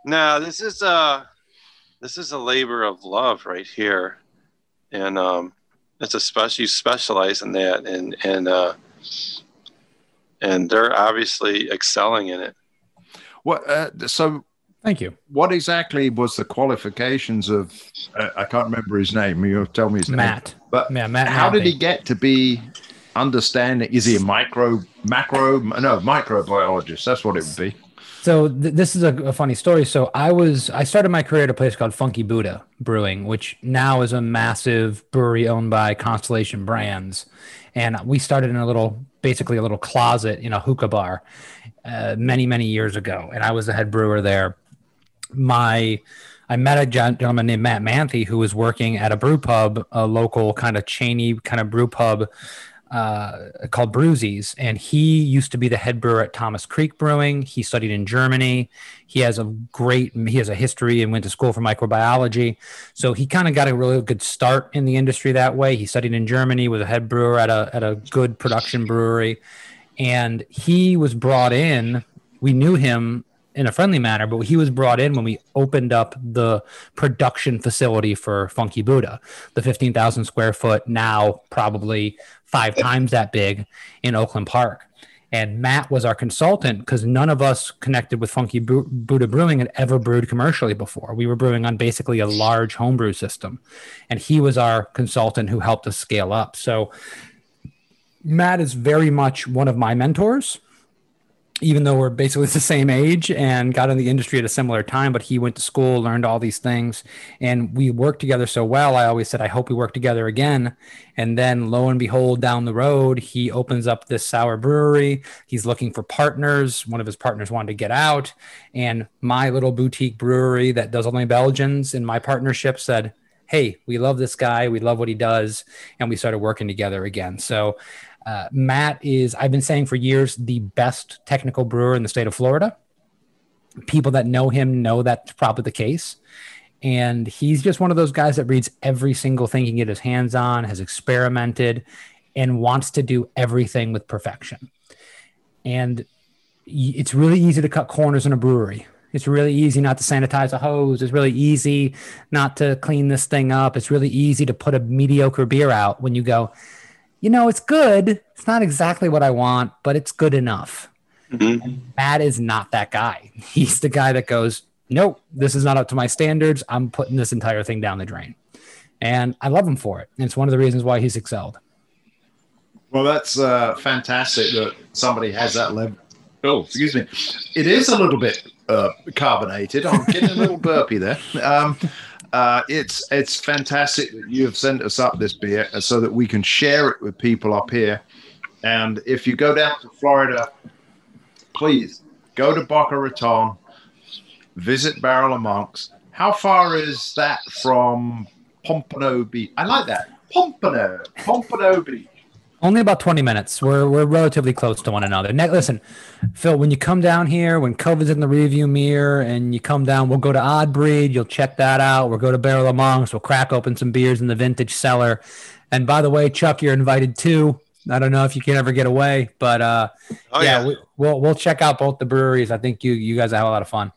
[SPEAKER 2] now this is a uh, this is a labor of love right here, and um, it's a special you specialize in that and and uh and they're obviously excelling in it.
[SPEAKER 1] What uh, so
[SPEAKER 3] thank you.
[SPEAKER 1] what exactly was the qualifications of uh, i can't remember his name. You'll tell me his name.
[SPEAKER 3] matt.
[SPEAKER 1] Name. but yeah, matt how did he get to be understanding is he a micro macro no microbiologist? That's what it would be
[SPEAKER 3] so th- this is a, a, funny story. So I was I started my career at a place called Funky Buddha Brewing, which now is a massive brewery owned by Constellation Brands, and we started in a little basically a little closet in a hookah bar uh, many many years ago, and I was the head brewer there. My I met a gentleman named Matt Manthe who was working at a brew pub, a local kind of chainy kind of brew pub uh, called Brewzzi's, and he used to be the head brewer at Thomas Creek Brewing. He studied in Germany. He has a great, he has a history and went to school for microbiology. So he kind of got a really good start in the industry that way. He studied in Germany, was a head brewer at a at a good production brewery, and he was brought in. We knew him in a friendly manner, but he was brought in when we opened up the production facility for Funky Buddha, the 15,000 square foot, now probably five times that big in Oakland Park. And Matt was our consultant because none of us connected with Funky Buddha Brewing had ever brewed commercially before. We were brewing on basically a large homebrew system. And he was our consultant who helped us scale up. So Matt is very much one of my mentors even though we're basically the same age and got in the industry at a similar time, but he went to school, learned all these things, and we worked together so well. I always said, I hope we work together again. And then lo and behold, down the road, he opens up this sour brewery. He's looking for partners. One of his partners wanted to get out. And my little boutique brewery that does only Belgians in my partnership said, Hey, we love this guy. We love what he does. And we started working together again. So uh, Matt is, I've been saying for years, the best technical brewer in the state of Florida. People that know him know that's probably the case. And he's just one of those guys that reads every single thing he can get his hands on, has experimented, and wants to do everything with perfection. And it's really easy to cut corners in a brewery. It's really easy not to sanitize a hose. It's really easy not to clean this thing up. It's really easy to put a mediocre beer out when you go, you know, it's good. It's not exactly what I want, but it's good enough. Mm-hmm. Matt is not that guy. He's the guy that goes, nope, this is not up to my standards. I'm putting this entire thing down the drain. And I love him for it. And it's one of the reasons why he's excelled.
[SPEAKER 1] Well, that's uh, fantastic that somebody has that level. Oh, excuse me. It is a little bit uh, carbonated. I'm getting a little burpy there. Um, uh, it's it's fantastic that you have sent us up this beer so that we can share it with people up here. And if you go down to Florida, please go to Boca Raton, visit Barrel of Monks. How far is that from Pompano Beach? I like that. Pompano, Pompano Beach.
[SPEAKER 3] Only about 20 minutes. We're, we're relatively close to one another. Now, listen, Phil, when you come down here, when COVID's in the review mirror and you come down, we'll go to Odd Breed. You'll check that out. We'll go to Barrel of Monks. We'll crack open some beers in the vintage cellar. And by the way, Chuck, you're invited too. I don't know if you can ever get away, but uh, oh, yeah, yeah. We, we'll we'll check out both the breweries. I think you you guys have a lot of fun.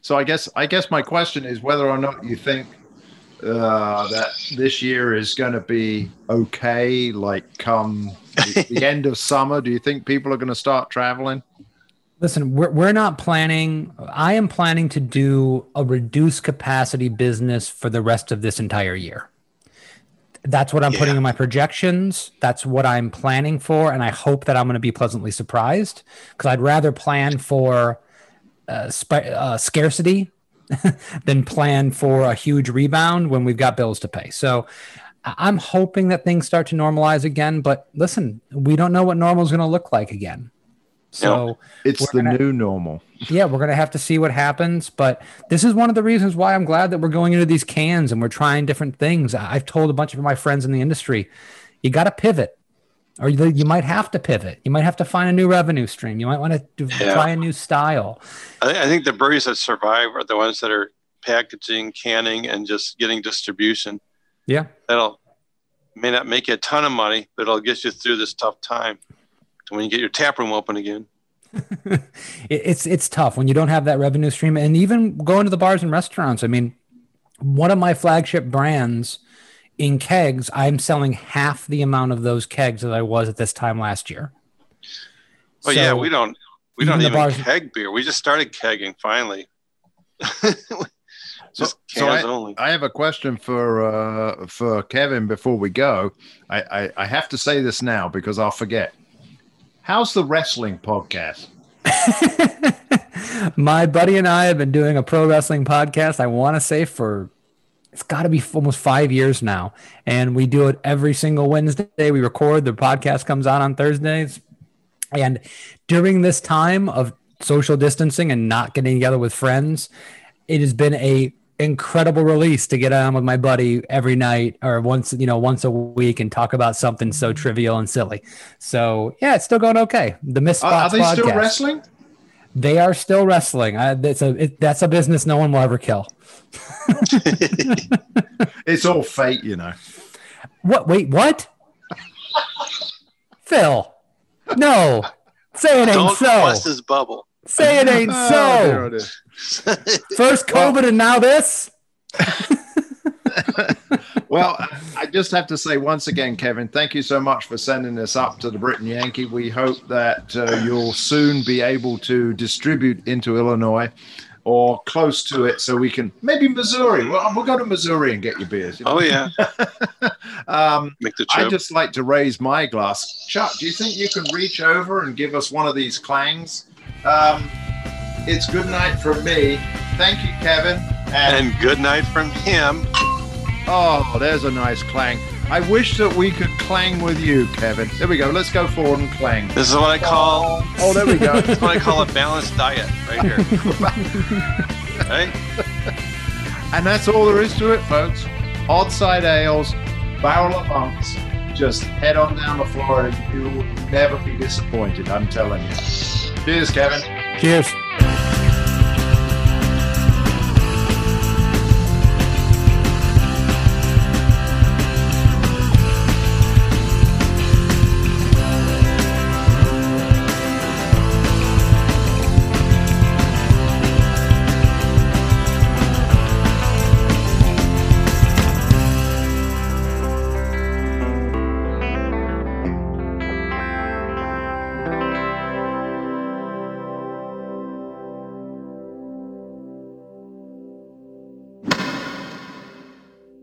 [SPEAKER 1] So I guess I guess my question is whether or not you think uh, that this year is going to be okay? Like, come the, the end of summer, do you think people are going to start traveling?
[SPEAKER 3] Listen, we're, we're not planning. I am planning to do a reduced capacity business for the rest of this entire year. That's what I'm yeah. putting in my projections. That's what I'm planning for. And I hope that I'm going to be pleasantly surprised because I'd rather plan for uh, sp- uh, scarcity than plan for a huge rebound when we've got bills to pay. So I'm hoping that things start to normalize again. But listen, we don't know what normal is going to look like again. So
[SPEAKER 1] it's the gonna, new normal.
[SPEAKER 3] Yeah, we're going to have to see what happens. But this is one of the reasons why I'm glad that we're going into these cans and we're trying different things. I've told a bunch of my friends in the industry, you got to pivot or you, you might have to pivot. You might have to find a new revenue stream. You might want to yeah. try a new style.
[SPEAKER 2] I, I think the breweries that survive are the ones that are packaging, canning, and just getting distribution.
[SPEAKER 3] Yeah,
[SPEAKER 2] that'll may not make you a ton of money, but it'll get you through this tough time when you get your tap room open again.
[SPEAKER 3] it's it's tough when you don't have that revenue stream, and even going to the bars and restaurants. I mean, one of my flagship brands in kegs, I'm selling half the amount of those kegs that I was at this time last year.
[SPEAKER 2] Well, so, yeah, we don't we don't even bars, keg beer. We just started kegging finally.
[SPEAKER 1] so, so I, I, have a question for uh, for Kevin before we go. I, I, I have to say this now because I'll forget. How's the wrestling podcast?
[SPEAKER 3] My buddy and I have been doing a pro wrestling podcast. I want to say for it's got to be almost five years now. And we do it every single Wednesday. We record, the podcast comes out on Thursdays. And during this time of social distancing and not getting together with friends, it has been a incredible release to get on with my buddy every night or once you know once a week and talk about something so trivial and silly. So yeah, it's still going okay. The Miss
[SPEAKER 1] Are, are they podcast, still wrestling?
[SPEAKER 3] They are still wrestling. I, it's a it, that's a business no one will ever kill.
[SPEAKER 1] it's all fate, you know.
[SPEAKER 3] What? Wait, what? Phil, no. Say it ain't Don't so.
[SPEAKER 2] Bust his bubble.
[SPEAKER 3] Say it ain't oh, so. It First COVID well, and now this.
[SPEAKER 1] well, I just have to say once again, Kevin, thank you so much for sending this up to the Brit and Yankee. We hope that uh, you'll soon be able to distribute into Illinois or close to it so we can maybe Missouri. Well, we'll go to Missouri and get your beers. You
[SPEAKER 2] know? Oh yeah.
[SPEAKER 1] um, Make the I just like to raise my glass. Chuck, do you think you can reach over and give us one of these clangs? um, it's good night from me. Thank you, Kevin.
[SPEAKER 2] And, and good night from him.
[SPEAKER 1] Oh, there's a nice clang. I wish that we could clang with you, Kevin. There we go. Let's go forward and clang.
[SPEAKER 2] This is what I call.
[SPEAKER 1] Oh, there we go.
[SPEAKER 2] this is what I call a balanced diet, right here. right.
[SPEAKER 1] And that's all there is to it, folks. Odd side ales, barrel of monks. Just head on down to Florida. You will never be disappointed. I'm telling you. Cheers, Kevin.
[SPEAKER 3] Cheers.